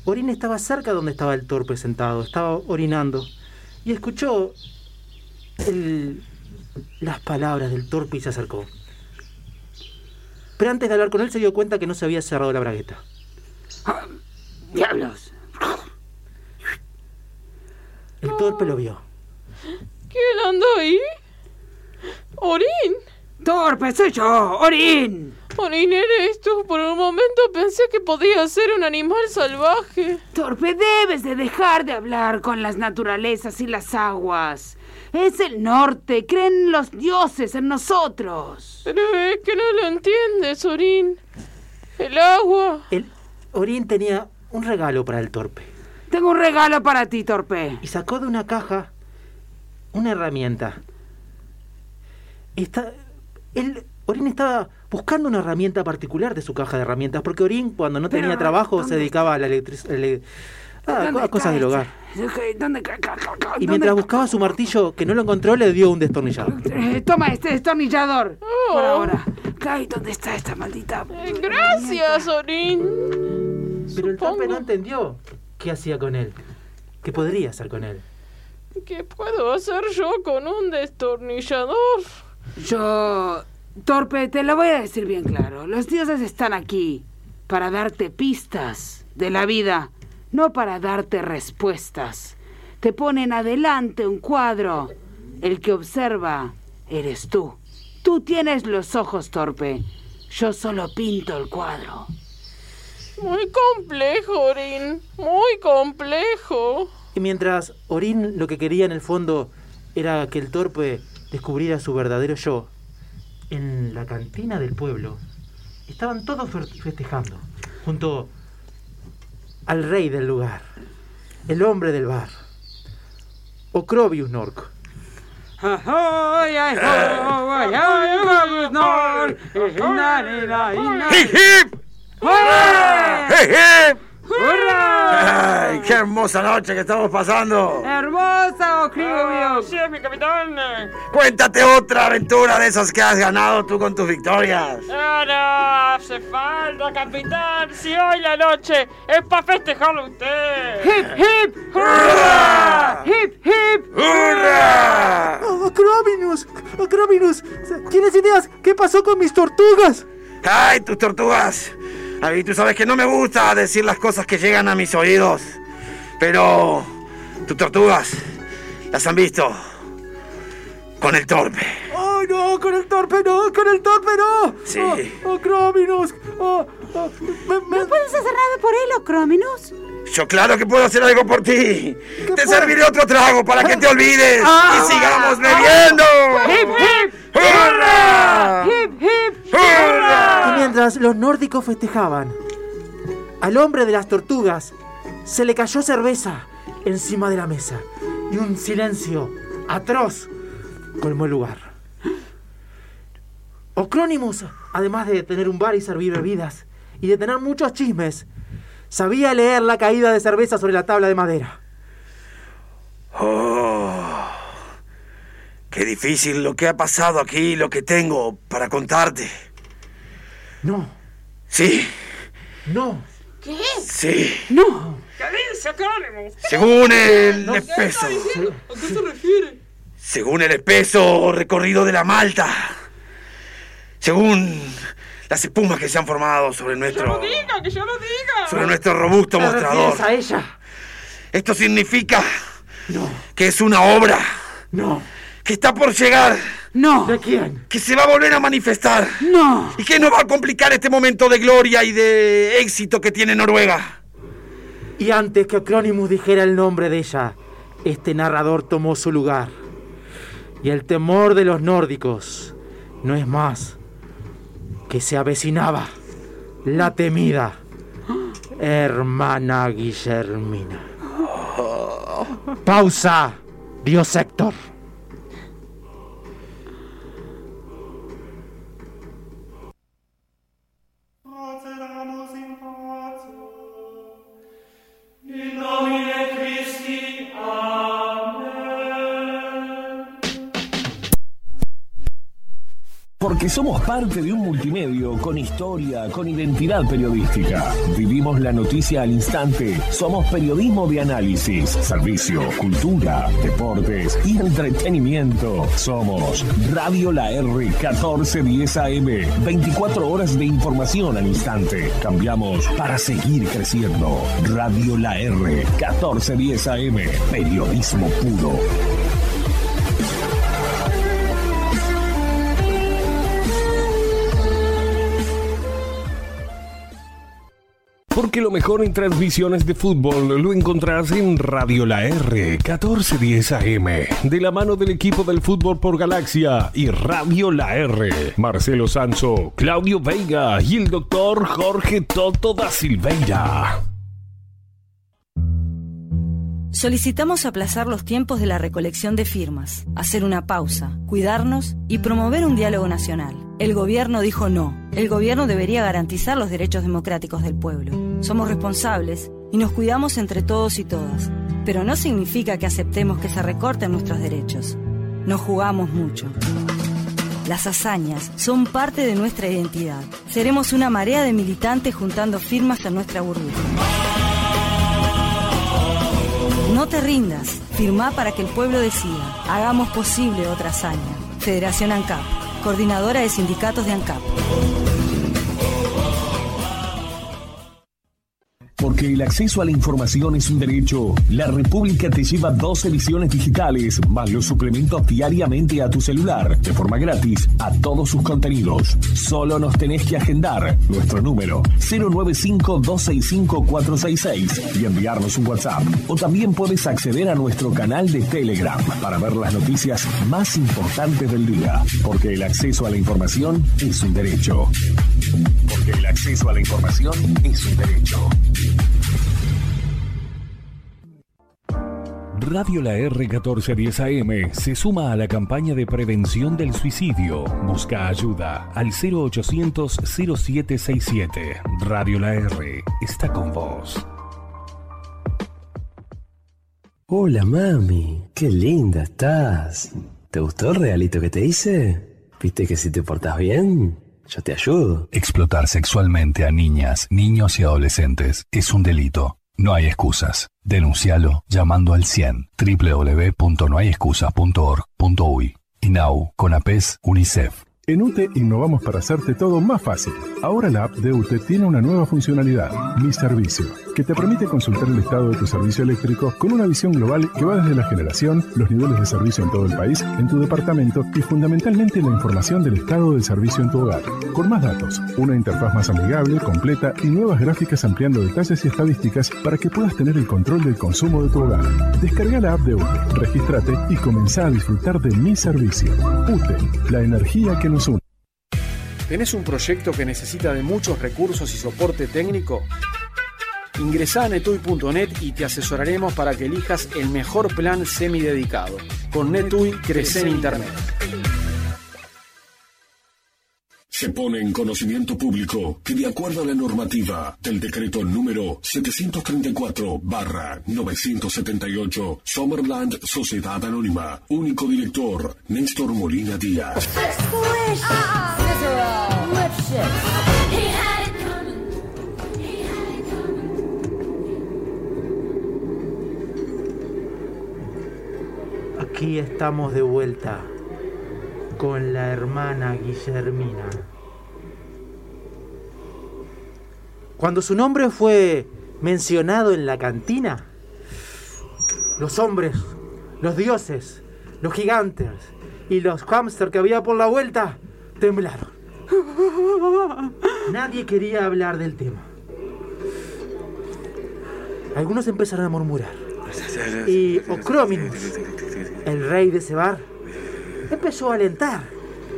Orín estaba cerca donde estaba el torpe sentado, estaba orinando. Y escuchó el- las palabras del torpe y se acercó. Pero antes de hablar con él se dio cuenta que no se había cerrado la bragueta. ¡Diablos! El torpe lo vio. ¿Quién anda ahí? ¿Orín? ¡Torpe, soy yo! ¡Orín! Orín, eres tú. Por un momento pensé que podía ser un animal salvaje. Torpe, debes de dejar de hablar con las naturalezas y las aguas. Es el norte, creen los dioses en nosotros. Pero es que no lo entiendes, Orín. El agua. El Orín tenía un regalo para el torpe. Tengo un regalo para ti, Torpe. Y sacó de una caja una herramienta. Está, él, Orín estaba buscando una herramienta particular de su caja de herramientas, porque Orín cuando no tenía Pero, trabajo se ¿dónde dedicaba a la electricidad. a ¿Dónde cosas del hogar. ¿Dónde? Y mientras buscaba su martillo, que no lo encontró, le dio un destornillador. Eh, toma este destornillador. Oh. Por ahora. Ay, ¿dónde está esta maldita? Eh, Gracias, Orín. Pero el torpe no Supongo. entendió qué hacía con él. ¿Qué podría hacer con él? ¿Qué puedo hacer yo con un destornillador? Yo, Torpe, te lo voy a decir bien claro. Los dioses están aquí para darte pistas de la vida, no para darte respuestas. Te ponen adelante un cuadro. El que observa eres tú. Tú tienes los ojos, Torpe. Yo solo pinto el cuadro. Muy complejo, Orín. Muy complejo. Y mientras Orín lo que quería en el fondo era que el torpe descubriera su verdadero yo, en la cantina del pueblo estaban todos fe- festejando, junto al rey del lugar, el hombre del bar, Ocrobius Nork. ¡Hip, hip! ¡Hip, hip! ¡Ay, qué hermosa noche que estamos pasando! ¡Hermosa, Ocrobius! Sí, mi capitán. Cuéntate otra aventura de esas que has ganado tú con tus victorias. Ahora hace falta, capitán. Si hoy la noche es para festejarlo usted. ¡Hip, hip! ¡Hurra! ¡Hip, hip! ¡Hurra! ¡Ocrominus! ¡Ocrominus! ¿Tienes ideas? ¿Qué pasó con mis tortugas? ¡Ay, tus tortugas! Ay, tú sabes que no me gusta decir las cosas que llegan a mis oídos. Pero tus tortugas las han visto con el torpe. ¡Ay, no! ¡Con el torpe no! ¡Con el torpe no! Sí. ¡Oh, Ocrominus! Oh, oh, me- me- ¿Puedes hacer nada por él, Ocrominus? Yo claro que puedo hacer algo por ti. Te serviré otro trago para que te olvides Ah. y sigamos bebiendo. ¡Hip, hip! ¡Hurra! ¡Hip, hip! Y ¡Hurra! mientras los nórdicos festejaban, al hombre de las tortugas se le cayó cerveza encima de la mesa y un silencio atroz colmó el lugar. Ocrónimus, además de tener un bar y servir bebidas y de tener muchos chismes, sabía leer la caída de cerveza sobre la tabla de madera. Oh, qué difícil lo que ha pasado aquí y lo que tengo para contarte. No, Sí, no, sí. ¡No! ¿Qué Acrónimo? Según el espeso, ¿A qué se refiere? según el espeso recorrido de la malta, según las espumas que se han formado sobre ¡Que nuestro, lo diga, que yo lo diga! sobre nuestro robusto ¿te mostrador. a ella? Esto significa No, que es una obra no. que está por llegar, ¡No! ¿De quién? que se va a volver a manifestar ¡No! y que no va a complicar este momento de gloria y de éxito que tiene Noruega. Y antes que Ocronimus dijera el nombre de ella, este narrador tomó su lugar. Y el temor de los nórdicos no es más que se avecinaba la temida hermana Guillermina. Pausa, Dios Héctor. Porque somos parte de un multimedio con historia, con identidad periodística. Vivimos la noticia al instante. Somos periodismo de análisis, servicio, cultura, deportes y entretenimiento. Somos Radio La R 1410 AM. 24 horas de información al instante. Cambiamos para seguir creciendo. Radio La R 1410 AM. Periodismo puro. Porque lo mejor en transmisiones de fútbol lo encontrás en Radio La R 1410 AM, de la mano del equipo del fútbol por Galaxia y Radio La R. Marcelo Sanso, Claudio Veiga y el doctor Jorge Toto da Silveira. Solicitamos aplazar los tiempos de la recolección de firmas, hacer una pausa, cuidarnos y promover un diálogo nacional. El gobierno dijo no. El gobierno debería garantizar los derechos democráticos del pueblo. Somos responsables y nos cuidamos entre todos y todas, pero no significa que aceptemos que se recorten nuestros derechos. Nos jugamos mucho. Las hazañas son parte de nuestra identidad. Seremos una marea de militantes juntando firmas en nuestra burbuja. No te rindas, firmá para que el pueblo decida. Hagamos posible otra hazaña. Federación ANCAP, coordinadora de sindicatos de ANCAP. Porque el acceso a la información es un derecho. La República te lleva dos ediciones digitales, más los suplementos diariamente a tu celular, de forma gratis, a todos sus contenidos. Solo nos tenés que agendar nuestro número 095-265-466 y enviarnos un WhatsApp. O también puedes acceder a nuestro canal de Telegram para ver las noticias más importantes del día. Porque el acceso a la información es un derecho. Porque el acceso a la información es un derecho. Radio La R 1410 AM se suma a la campaña de prevención del suicidio. Busca ayuda al 0800 0767. Radio La R está con vos. Hola mami, qué linda estás. ¿Te gustó el regalito que te hice? ¿Viste que si te portas bien, yo te ayudo? Explotar sexualmente a niñas, niños y adolescentes es un delito. No hay excusas. Denuncialo llamando al 100 www.nohayexcusas.org.uy. INAU, CONAPES, UNICEF. En UTE innovamos para hacerte todo más fácil. Ahora la app de UTE tiene una nueva funcionalidad, Mi Servicio, que te permite consultar el estado de tu servicio eléctrico con una visión global que va desde la generación, los niveles de servicio en todo el país, en tu departamento y fundamentalmente la información del estado del servicio en tu hogar. Con más datos, una interfaz más amigable, completa y nuevas gráficas ampliando detalles y estadísticas para que puedas tener el control del consumo de tu hogar. Descarga la app de UTE, regístrate y comenzá a disfrutar de Mi Servicio. UTE, la energía que ¿Tenés un proyecto que necesita de muchos recursos y soporte técnico? Ingresá a netui.net y te asesoraremos para que elijas el mejor plan semidedicado. Con Netui crece en Internet. Se pone en conocimiento público que de acuerdo a la normativa del decreto número 734-978, Summerland Sociedad Anónima, único director, Néstor Molina Díaz. Aquí estamos de vuelta con la hermana Guillermina. Cuando su nombre fue mencionado en la cantina, los hombres, los dioses, los gigantes y los hámster que había por la vuelta temblaron. Nadie quería hablar del tema. Algunos empezaron a murmurar. Y Ocrominus, el rey de ese bar, empezó a alentar.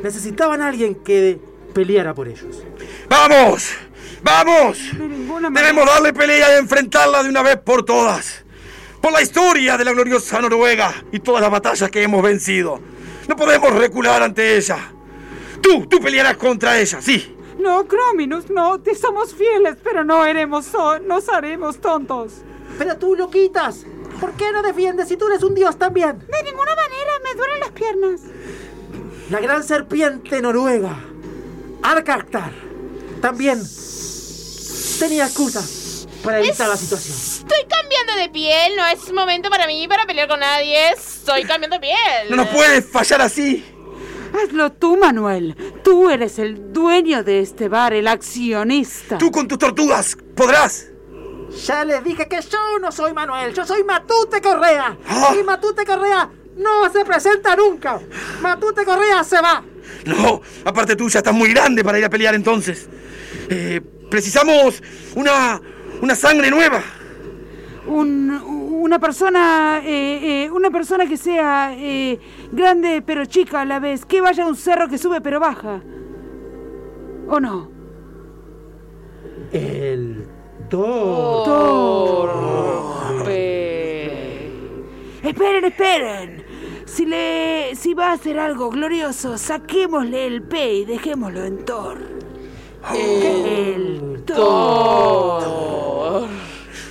Necesitaban a alguien que peleara por ellos. ¡Vamos! ¡Vamos! Debemos darle pelea y enfrentarla de una vez por todas. Por la historia de la gloriosa Noruega y todas las batallas que hemos vencido. No podemos recular ante ella. Tú, tú pelearás contra ella, sí. No, Crominus, no. Te somos fieles, pero no haremos, so- nos haremos tontos. Pero tú lo quitas. ¿Por qué no defiendes si tú eres un dios también? De ninguna manera, me duelen las piernas. La gran serpiente noruega Arcactar también tenía excusas para evitar la situación. Estoy cambiando de piel, no es momento para mí para pelear con nadie. Estoy cambiando de piel. No nos puedes fallar así. Hazlo tú, Manuel. Tú eres el dueño de este bar, el accionista. Tú con tus tortugas podrás. Ya les dije que yo no soy Manuel, yo soy Matute Correa. Ah. Y Matute Correa no se presenta nunca. Matute Correa se va. No, aparte tú ya estás muy grande para ir a pelear entonces. Eh, precisamos una, una sangre nueva. Un- una persona, eh, eh, una persona que sea eh, grande pero chica a la vez, que vaya a un cerro que sube pero baja. ¿O no? El Thor. Esperen, esperen. Si le, si va a hacer algo glorioso, saquémosle el P y dejémoslo en Thor. El Thor.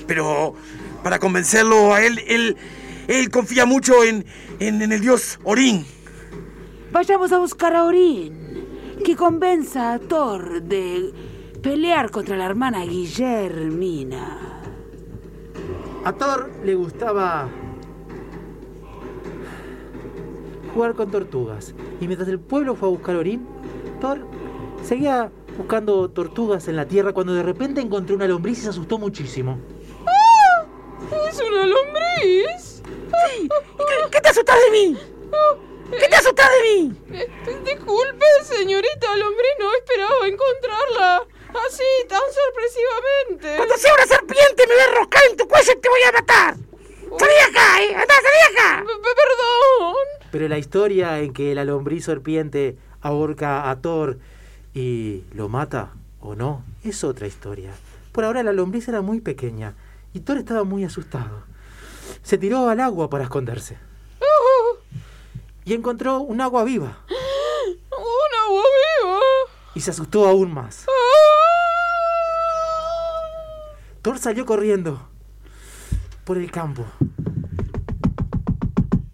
Pero para convencerlo a él, él, él confía mucho en, en, en el dios Orín. Vayamos a buscar a Orin, que convenza a Thor de pelear contra la hermana Guillermina. A Thor le gustaba jugar con tortugas. Y mientras el pueblo fue a buscar Orín, Thor seguía buscando tortugas en la tierra cuando de repente encontró una lombriz y se asustó muchísimo. ¿Es una lombriz? Sí. ¿Qué te asustas de mí? ¿Qué te asustas de mí? Eh, disculpe, señorita lombriz, no esperaba encontrarla. Así, tan sorpresivamente. Cuando sea una serpiente me voy a enroscar en tu cuello y te voy a matar. ¡Salí acá, eh! ¡Anda, salí acá! Perdón. Pero la historia en que la lombriz serpiente ahorca a Thor y lo mata o no, es otra historia. Por ahora la lombriz era muy pequeña y Thor estaba muy asustado. Se tiró al agua para esconderse y encontró un agua viva ¡Un agua viva! y se asustó aún más. Thor salió corriendo por el campo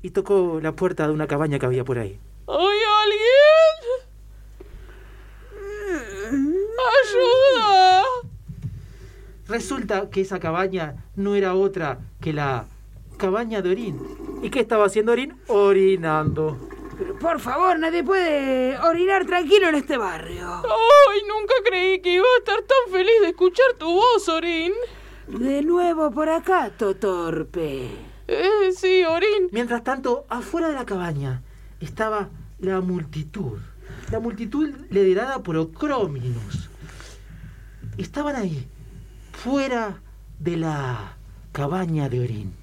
y tocó la puerta de una cabaña que había por ahí. ¿Hay alguien? ¡Ayuda! Resulta que esa cabaña no era otra que la cabaña de Orín. ¿Y qué estaba haciendo Orín? Orinando. Pero por favor, nadie puede orinar tranquilo en este barrio. ¡Ay! Nunca creí que iba a estar tan feliz de escuchar tu voz, Orin. De nuevo por acá, Totorpe. Eh, sí, Orin. Mientras tanto, afuera de la cabaña estaba la multitud. La multitud liderada por Ocróminus. Estaban ahí, fuera de la cabaña de Orín.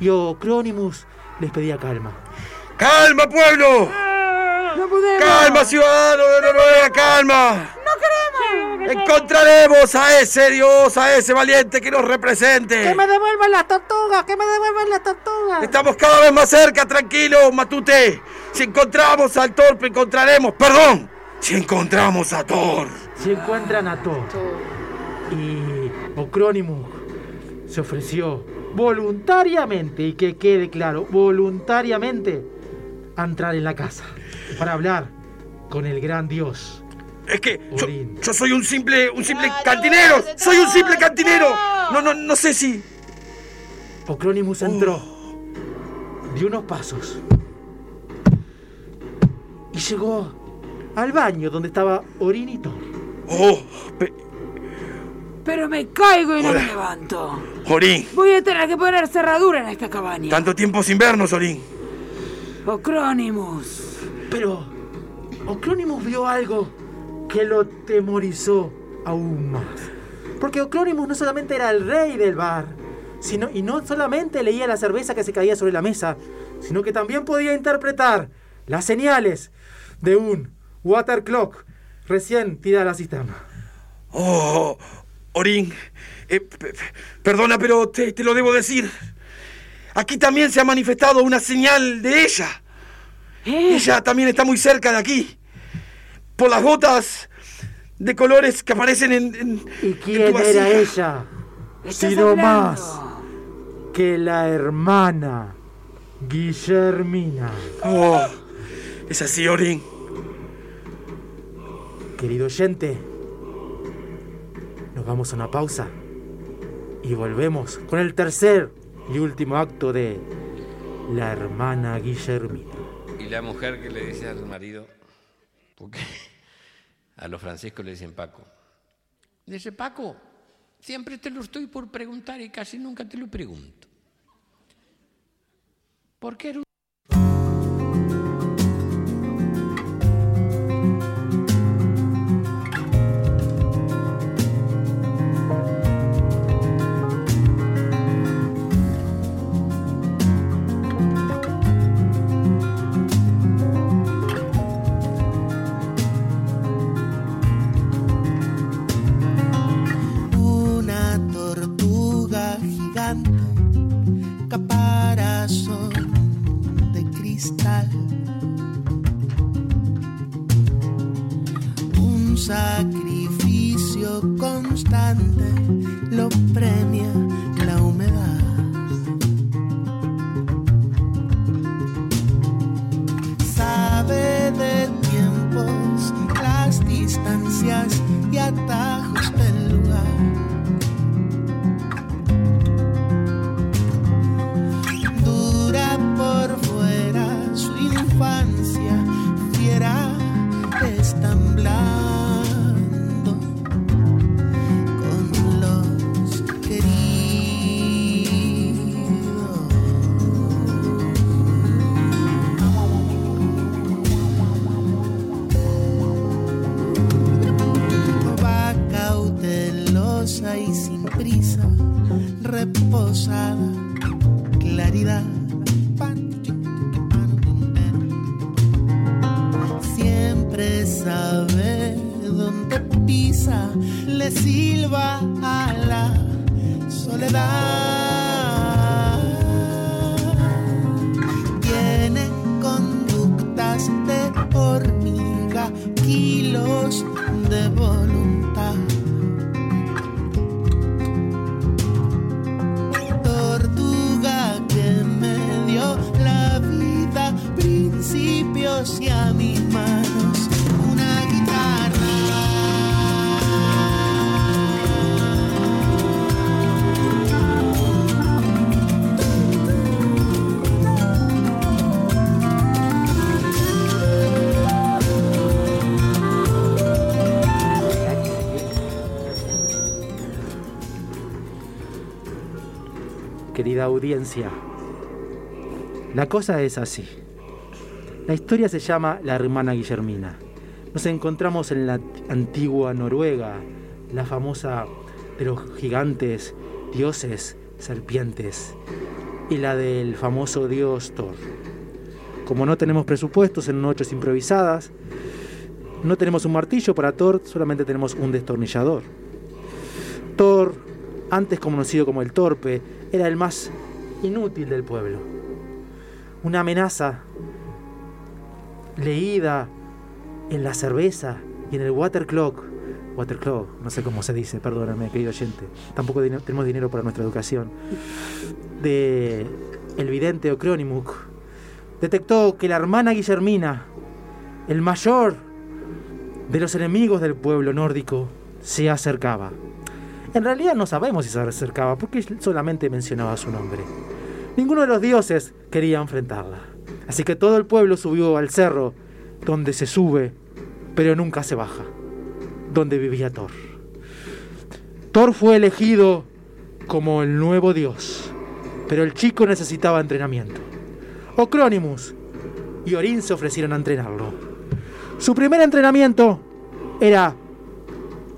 Y Ocrónimus les pedía calma. ¡Calma, pueblo! ¡No podemos! ¡Calma, ciudadano de Noruega, calma! ¡No queremos! Encontraremos a ese dios, a ese valiente que nos represente. ¡Que me devuelvan las tortugas! ¡Que me devuelvan las tortugas! Estamos cada vez más cerca, tranquilo, Matute. Si encontramos al torpe, encontraremos. Perdón, si encontramos a Thor. Si encuentran a Thor y Ocrónimus se ofreció voluntariamente, y que quede claro, voluntariamente, a entrar en la casa para hablar con el gran dios. Es que yo, yo soy un simple, un simple cantinero. Soy un simple cantinero. No, no, no sé si. Ocrónimus entró, dio unos pasos y llegó al baño donde estaba Orin y Thor. Oh, pe- Pero me caigo y no me levanto. Orín. Voy a tener que poner cerradura en esta cabaña. Tanto tiempo sin vernos, Orín. Ocrónimus. Pero Ocrónimus vio algo que lo temorizó aún más. Porque Ocrónimus no solamente era el rey del bar, sino, y no solamente leía la cerveza que se caía sobre la mesa, sino que también podía interpretar las señales de un water clock recién tirada a la cisterna. Oh, Orín. eh, pe- pe- perdona, pero te, te lo debo decir. Aquí también se ha manifestado una señal de ella. ¿Eh? Ella también está muy cerca de aquí. Por las gotas de colores que aparecen en. en- ¿Y en quién tu era ella? ¿Estás Sino hablando? más que la hermana Guillermina. Oh, es así, Orín. Querido oyente, nos vamos a una pausa y volvemos con el tercer y último acto de La hermana Guillermina. Y la mujer que le dice al marido, porque a los franciscos le dicen Paco. Dice, Paco, siempre te lo estoy por preguntar y casi nunca te lo pregunto. ¿Por qué principios y a mis manos una guitarra. Querida audiencia, la cosa es así. La historia se llama La hermana Guillermina. Nos encontramos en la antigua Noruega, la famosa de los gigantes, dioses, serpientes, y la del famoso dios Thor. Como no tenemos presupuestos en noches improvisadas, no tenemos un martillo para Thor, solamente tenemos un destornillador. Thor, antes conocido como el Torpe, era el más inútil del pueblo. Una amenaza leída en la cerveza y en el water clock. Water clock, no sé cómo se dice, perdóname, querido oyente. Tampoco tenemos dinero para nuestra educación. De el vidente Ocronimuk detectó que la hermana Guillermina, el mayor de los enemigos del pueblo nórdico, se acercaba. En realidad no sabemos si se acercaba, porque solamente mencionaba su nombre. Ninguno de los dioses quería enfrentarla. Así que todo el pueblo subió al cerro, donde se sube, pero nunca se baja, donde vivía Thor. Thor fue elegido como el nuevo dios, pero el chico necesitaba entrenamiento. Ocronimus y Orin se ofrecieron a entrenarlo. Su primer entrenamiento era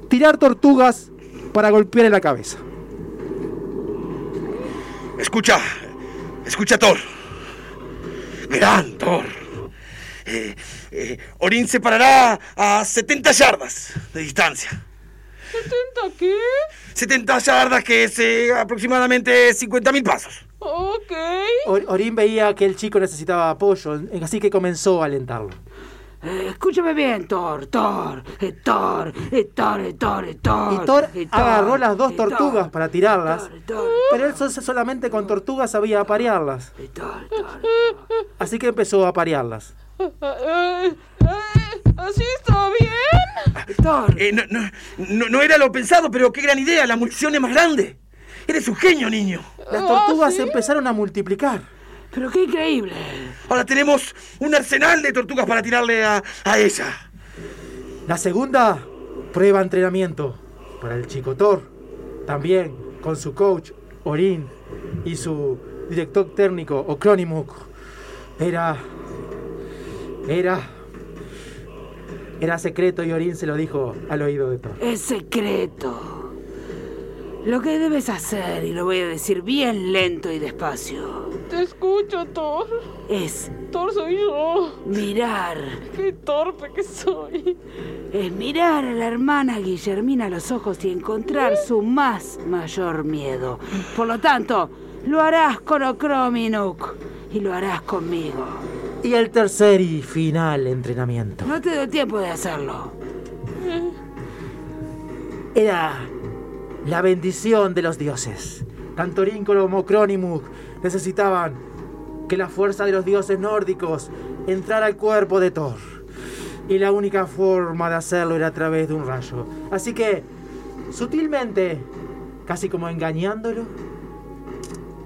tirar tortugas para golpear en la cabeza. Escucha, escucha Thor. Gran Thor. Eh, eh, Orin se parará a 70 yardas de distancia. ¿70 qué? 70 yardas que es eh, aproximadamente 50.000 pasos. Ok. Or- Orin veía que el chico necesitaba apoyo, así que comenzó a alentarlo. Escúchame bien, Thor, Thor, eh, Thor, eh, Thor, eh, Thor, Thor. Y Thor agarró las dos tortugas para tirarlas, pero él so- solamente con tortugas sabía aparearlas. Así que empezó a aparearlas. ¿Así está bien? Thor. No, no, no- no era lo pensado, pero qué gran idea. La munición es más grande. Eres un genio, niño. Las tortugas se empezaron a multiplicar. Pero qué increíble. Ahora tenemos un arsenal de tortugas para tirarle a, a ella. La segunda, prueba entrenamiento para el chico Thor. También con su coach, Orin, y su director técnico, Okronimuk. Era. Era. Era secreto y Orin se lo dijo al oído de Thor. Es secreto. Lo que debes hacer, y lo voy a decir bien lento y despacio, Te escucho, Thor. es Thor soy yo. mirar. Qué torpe que soy. Es mirar a la hermana Guillermina a los ojos y encontrar su más mayor miedo. Por lo tanto, lo harás con Okrominuk y lo harás conmigo. Y el tercer y final entrenamiento. No te doy tiempo de hacerlo. Era la bendición de los dioses. Tanto Orin como Okronimuk necesitaban que la fuerza de los dioses nórdicos entrara al cuerpo de Thor. Y la única forma de hacerlo era a través de un rayo. Así que, sutilmente, casi como engañándolo,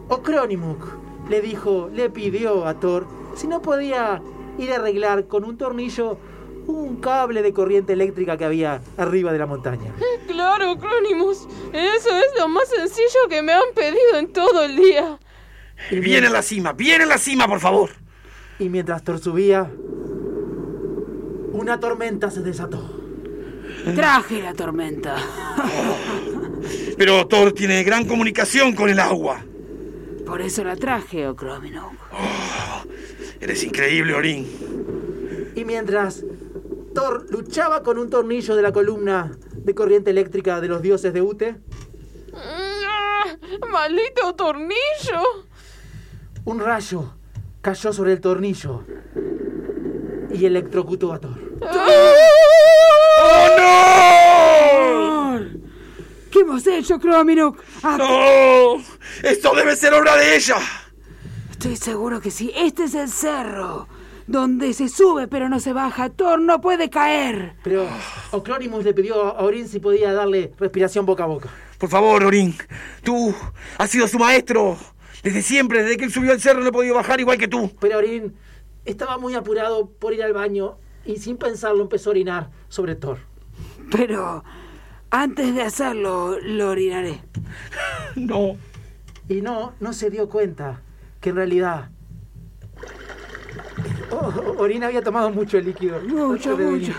Okronimuk le dijo, le pidió a Thor si no podía ir a arreglar con un tornillo un cable de corriente eléctrica que había arriba de la montaña. Claro, Crónimus. Eso es lo más sencillo que me han pedido en todo el día. Bien en la cima, bien en la cima, por favor. Y mientras Thor subía, una tormenta se desató. Traje la tormenta. Pero Thor tiene gran comunicación con el agua. Por eso la traje, Okrominuk. Eres increíble, Orin. Y mientras Thor luchaba con un tornillo de la columna de corriente eléctrica de los dioses de Ute, ¡Ah! ¡Maldito tornillo! un rayo cayó sobre el tornillo y electrocutó a Thor. ¡Oh, no! ¿Qué hemos hecho, Okrominuk? Ah, ¡No! ¡Esto debe ser obra de ella! Estoy seguro que sí. Este es el cerro. Donde se sube pero no se baja. Thor no puede caer. Pero Oclonimus le pidió a Orin si podía darle respiración boca a boca. Por favor, Orin, tú has sido su maestro. Desde siempre, desde que él subió al cerro no he podido bajar igual que tú. Pero Orin estaba muy apurado por ir al baño y sin pensarlo empezó a orinar sobre Thor. Pero antes de hacerlo, lo orinaré. No. Y no, no se dio cuenta que en realidad Oh, Orin había tomado mucho el líquido. Mucho, de mucho.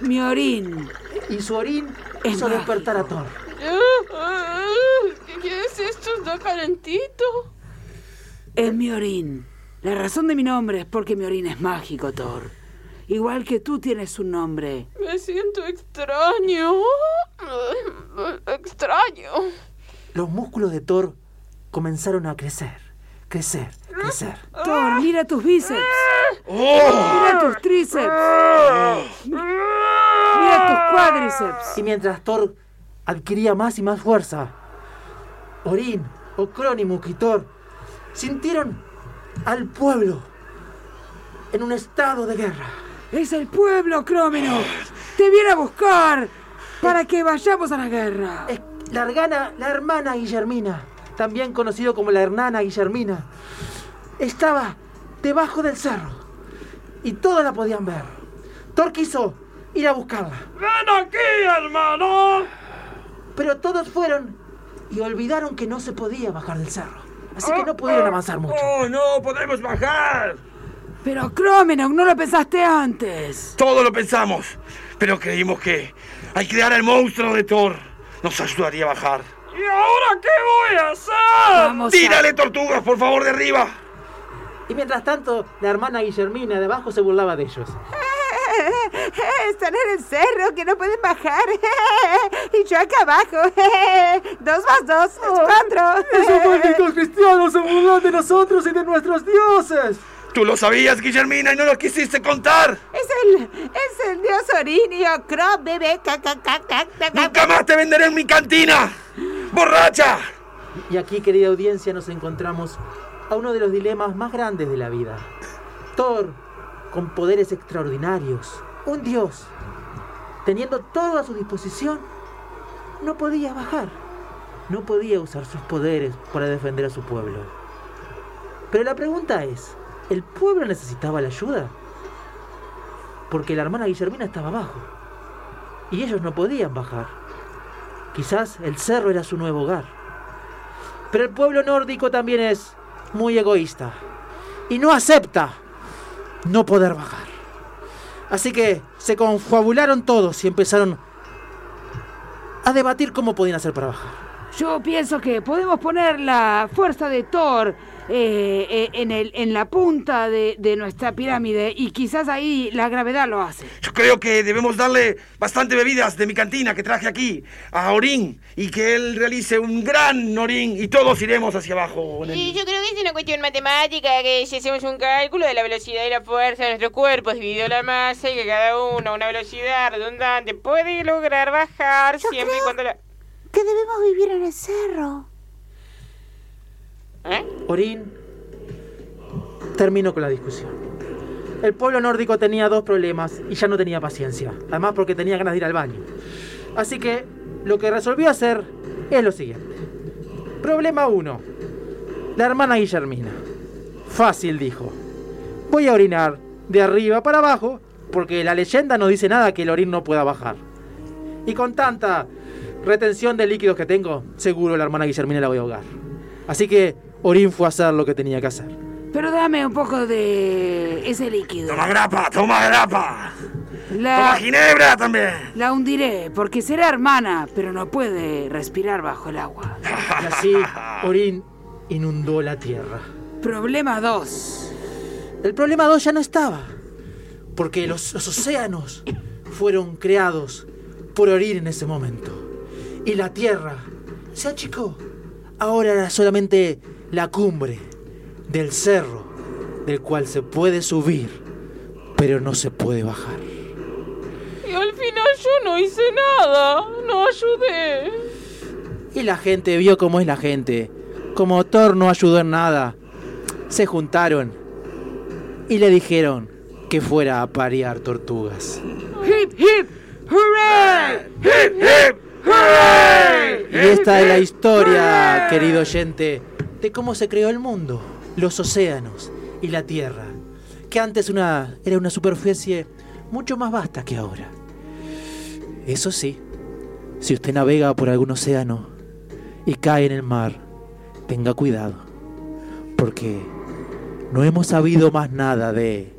Mi orín. Y su orín Es hizo despertar a Thor. ¿Qué qué es esto? ¿Está calentito? Es mi orín. La razón de mi nombre es porque mi orín es mágico, Thor. Igual que tú tienes un nombre. Me siento extraño. Extraño. Los músculos de Thor comenzaron a crecer, crecer, crecer. Thor, mira tus bíceps. ¡Oh! Mira tus tríceps. Mira tus cuádriceps. Y mientras Thor adquiría más y más fuerza, Orin, Ocronimuk y Thor sintieron al pueblo en un estado de guerra. Es el pueblo, Crómino. Te viene a buscar para que vayamos a la guerra. Es la, hermana Guillermina, también conocido como la hernana Guillermina, estaba debajo del cerro y todos la podían ver. Thor quiso ir a buscarla, ¡Ven aquí, hermano! pero todos fueron y olvidaron que no se podía bajar del cerro. Así que no pudieron avanzar mucho. ¡Oh, no! ¡Podemos bajar! Pero Crómeno, no lo pensaste antes. Todo lo pensamos, pero creímos que al crear al monstruo de Thor nos ayudaría a bajar. ¿Y ahora qué voy a hacer? Vamos ¡Tírale tortugas, por favor, de arriba! Y mientras tanto, la hermana Guillermina de abajo se burlaba de ellos. Están en el cerro que no pueden bajar. Y yo acá abajo. Dos más dos es cuatro. ¡Esos malditos cristianos se burlan de nosotros y de nuestros dioses! Tú lo sabías, Guillermina, y no lo quisiste contar. Es el, es el dios Orinio, Crop, bebé. ¡Nunca más te venderé en mi cantina! ¡Borracha! Y aquí, querida audiencia, nos encontramos a uno de los dilemas más grandes de la vida. Thor, con poderes extraordinarios, un dios, teniendo todo a su disposición, no podía bajar. No podía usar sus poderes para defender a su pueblo. Pero la pregunta es, ¿el pueblo necesitaba la ayuda? Porque la hermana Guillermina estaba abajo. Y ellos no podían bajar. Quizás el cerro era su nuevo hogar. Pero el pueblo nórdico también es muy egoísta. Y no acepta no poder bajar. Así que se confabularon todos y empezaron a debatir cómo podían hacer para bajar. Yo pienso que podemos poner la fuerza de Thor eh, eh, en, el, en la punta de, de nuestra pirámide y quizás ahí la gravedad lo hace. Yo creo que debemos darle bastante bebidas de mi cantina que traje aquí a Orín y que él realice un gran Orín y todos iremos hacia abajo. el- Y yo creo que es una cuestión matemática, que si hacemos un cálculo de la velocidad y la fuerza de nuestro cuerpo dividido la masa y que cada uno a una velocidad redundante puede lograr bajar siempre y cuando la... Que debemos vivir en el cerro. ¿Eh? Orín terminó con la discusión. El pueblo nórdico tenía dos problemas y ya no tenía paciencia. Además porque tenía ganas de ir al baño. Así que lo que resolvió hacer es lo siguiente. Problema 1. La hermana Guillermina. Fácil, dijo. Voy a orinar de arriba para abajo porque la leyenda no dice nada que el orín no pueda bajar. Y con tanta retención de líquidos que tengo, seguro la hermana Guillermina la voy a ahogar. Así que Orín fue a hacer lo que tenía que hacer. Pero dame un poco de ese líquido. Toma grapa, toma grapa. La, Toma ginebra también. la hundiré porque será hermana, pero no puede respirar bajo el agua. Y así Orín inundó la tierra. Problema 2. El problema 2 ya no estaba, porque los, los océanos fueron creados por Orín en ese momento. Y la tierra se achicó. Ahora era solamente la cumbre del cerro del cual se puede subir, pero no se puede bajar. Y al final yo no hice nada, no ayudé. Y la gente vio cómo es la gente. Como Thor no ayudó en nada, se juntaron y le dijeron que fuera a parear tortugas. ¡Hip, hip! ¡Hooray! ¡Hip, hip! ¡Hooray! Y esta es la historia, querido oyente, cómo se creó el mundo, los océanos y la tierra, que antes era una superficie mucho más vasta que ahora. Eso sí, si usted navega por algún océano y cae en el mar, tenga cuidado, porque no hemos sabido más nada de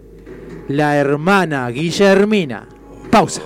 la hermana Guillermina. Pausa.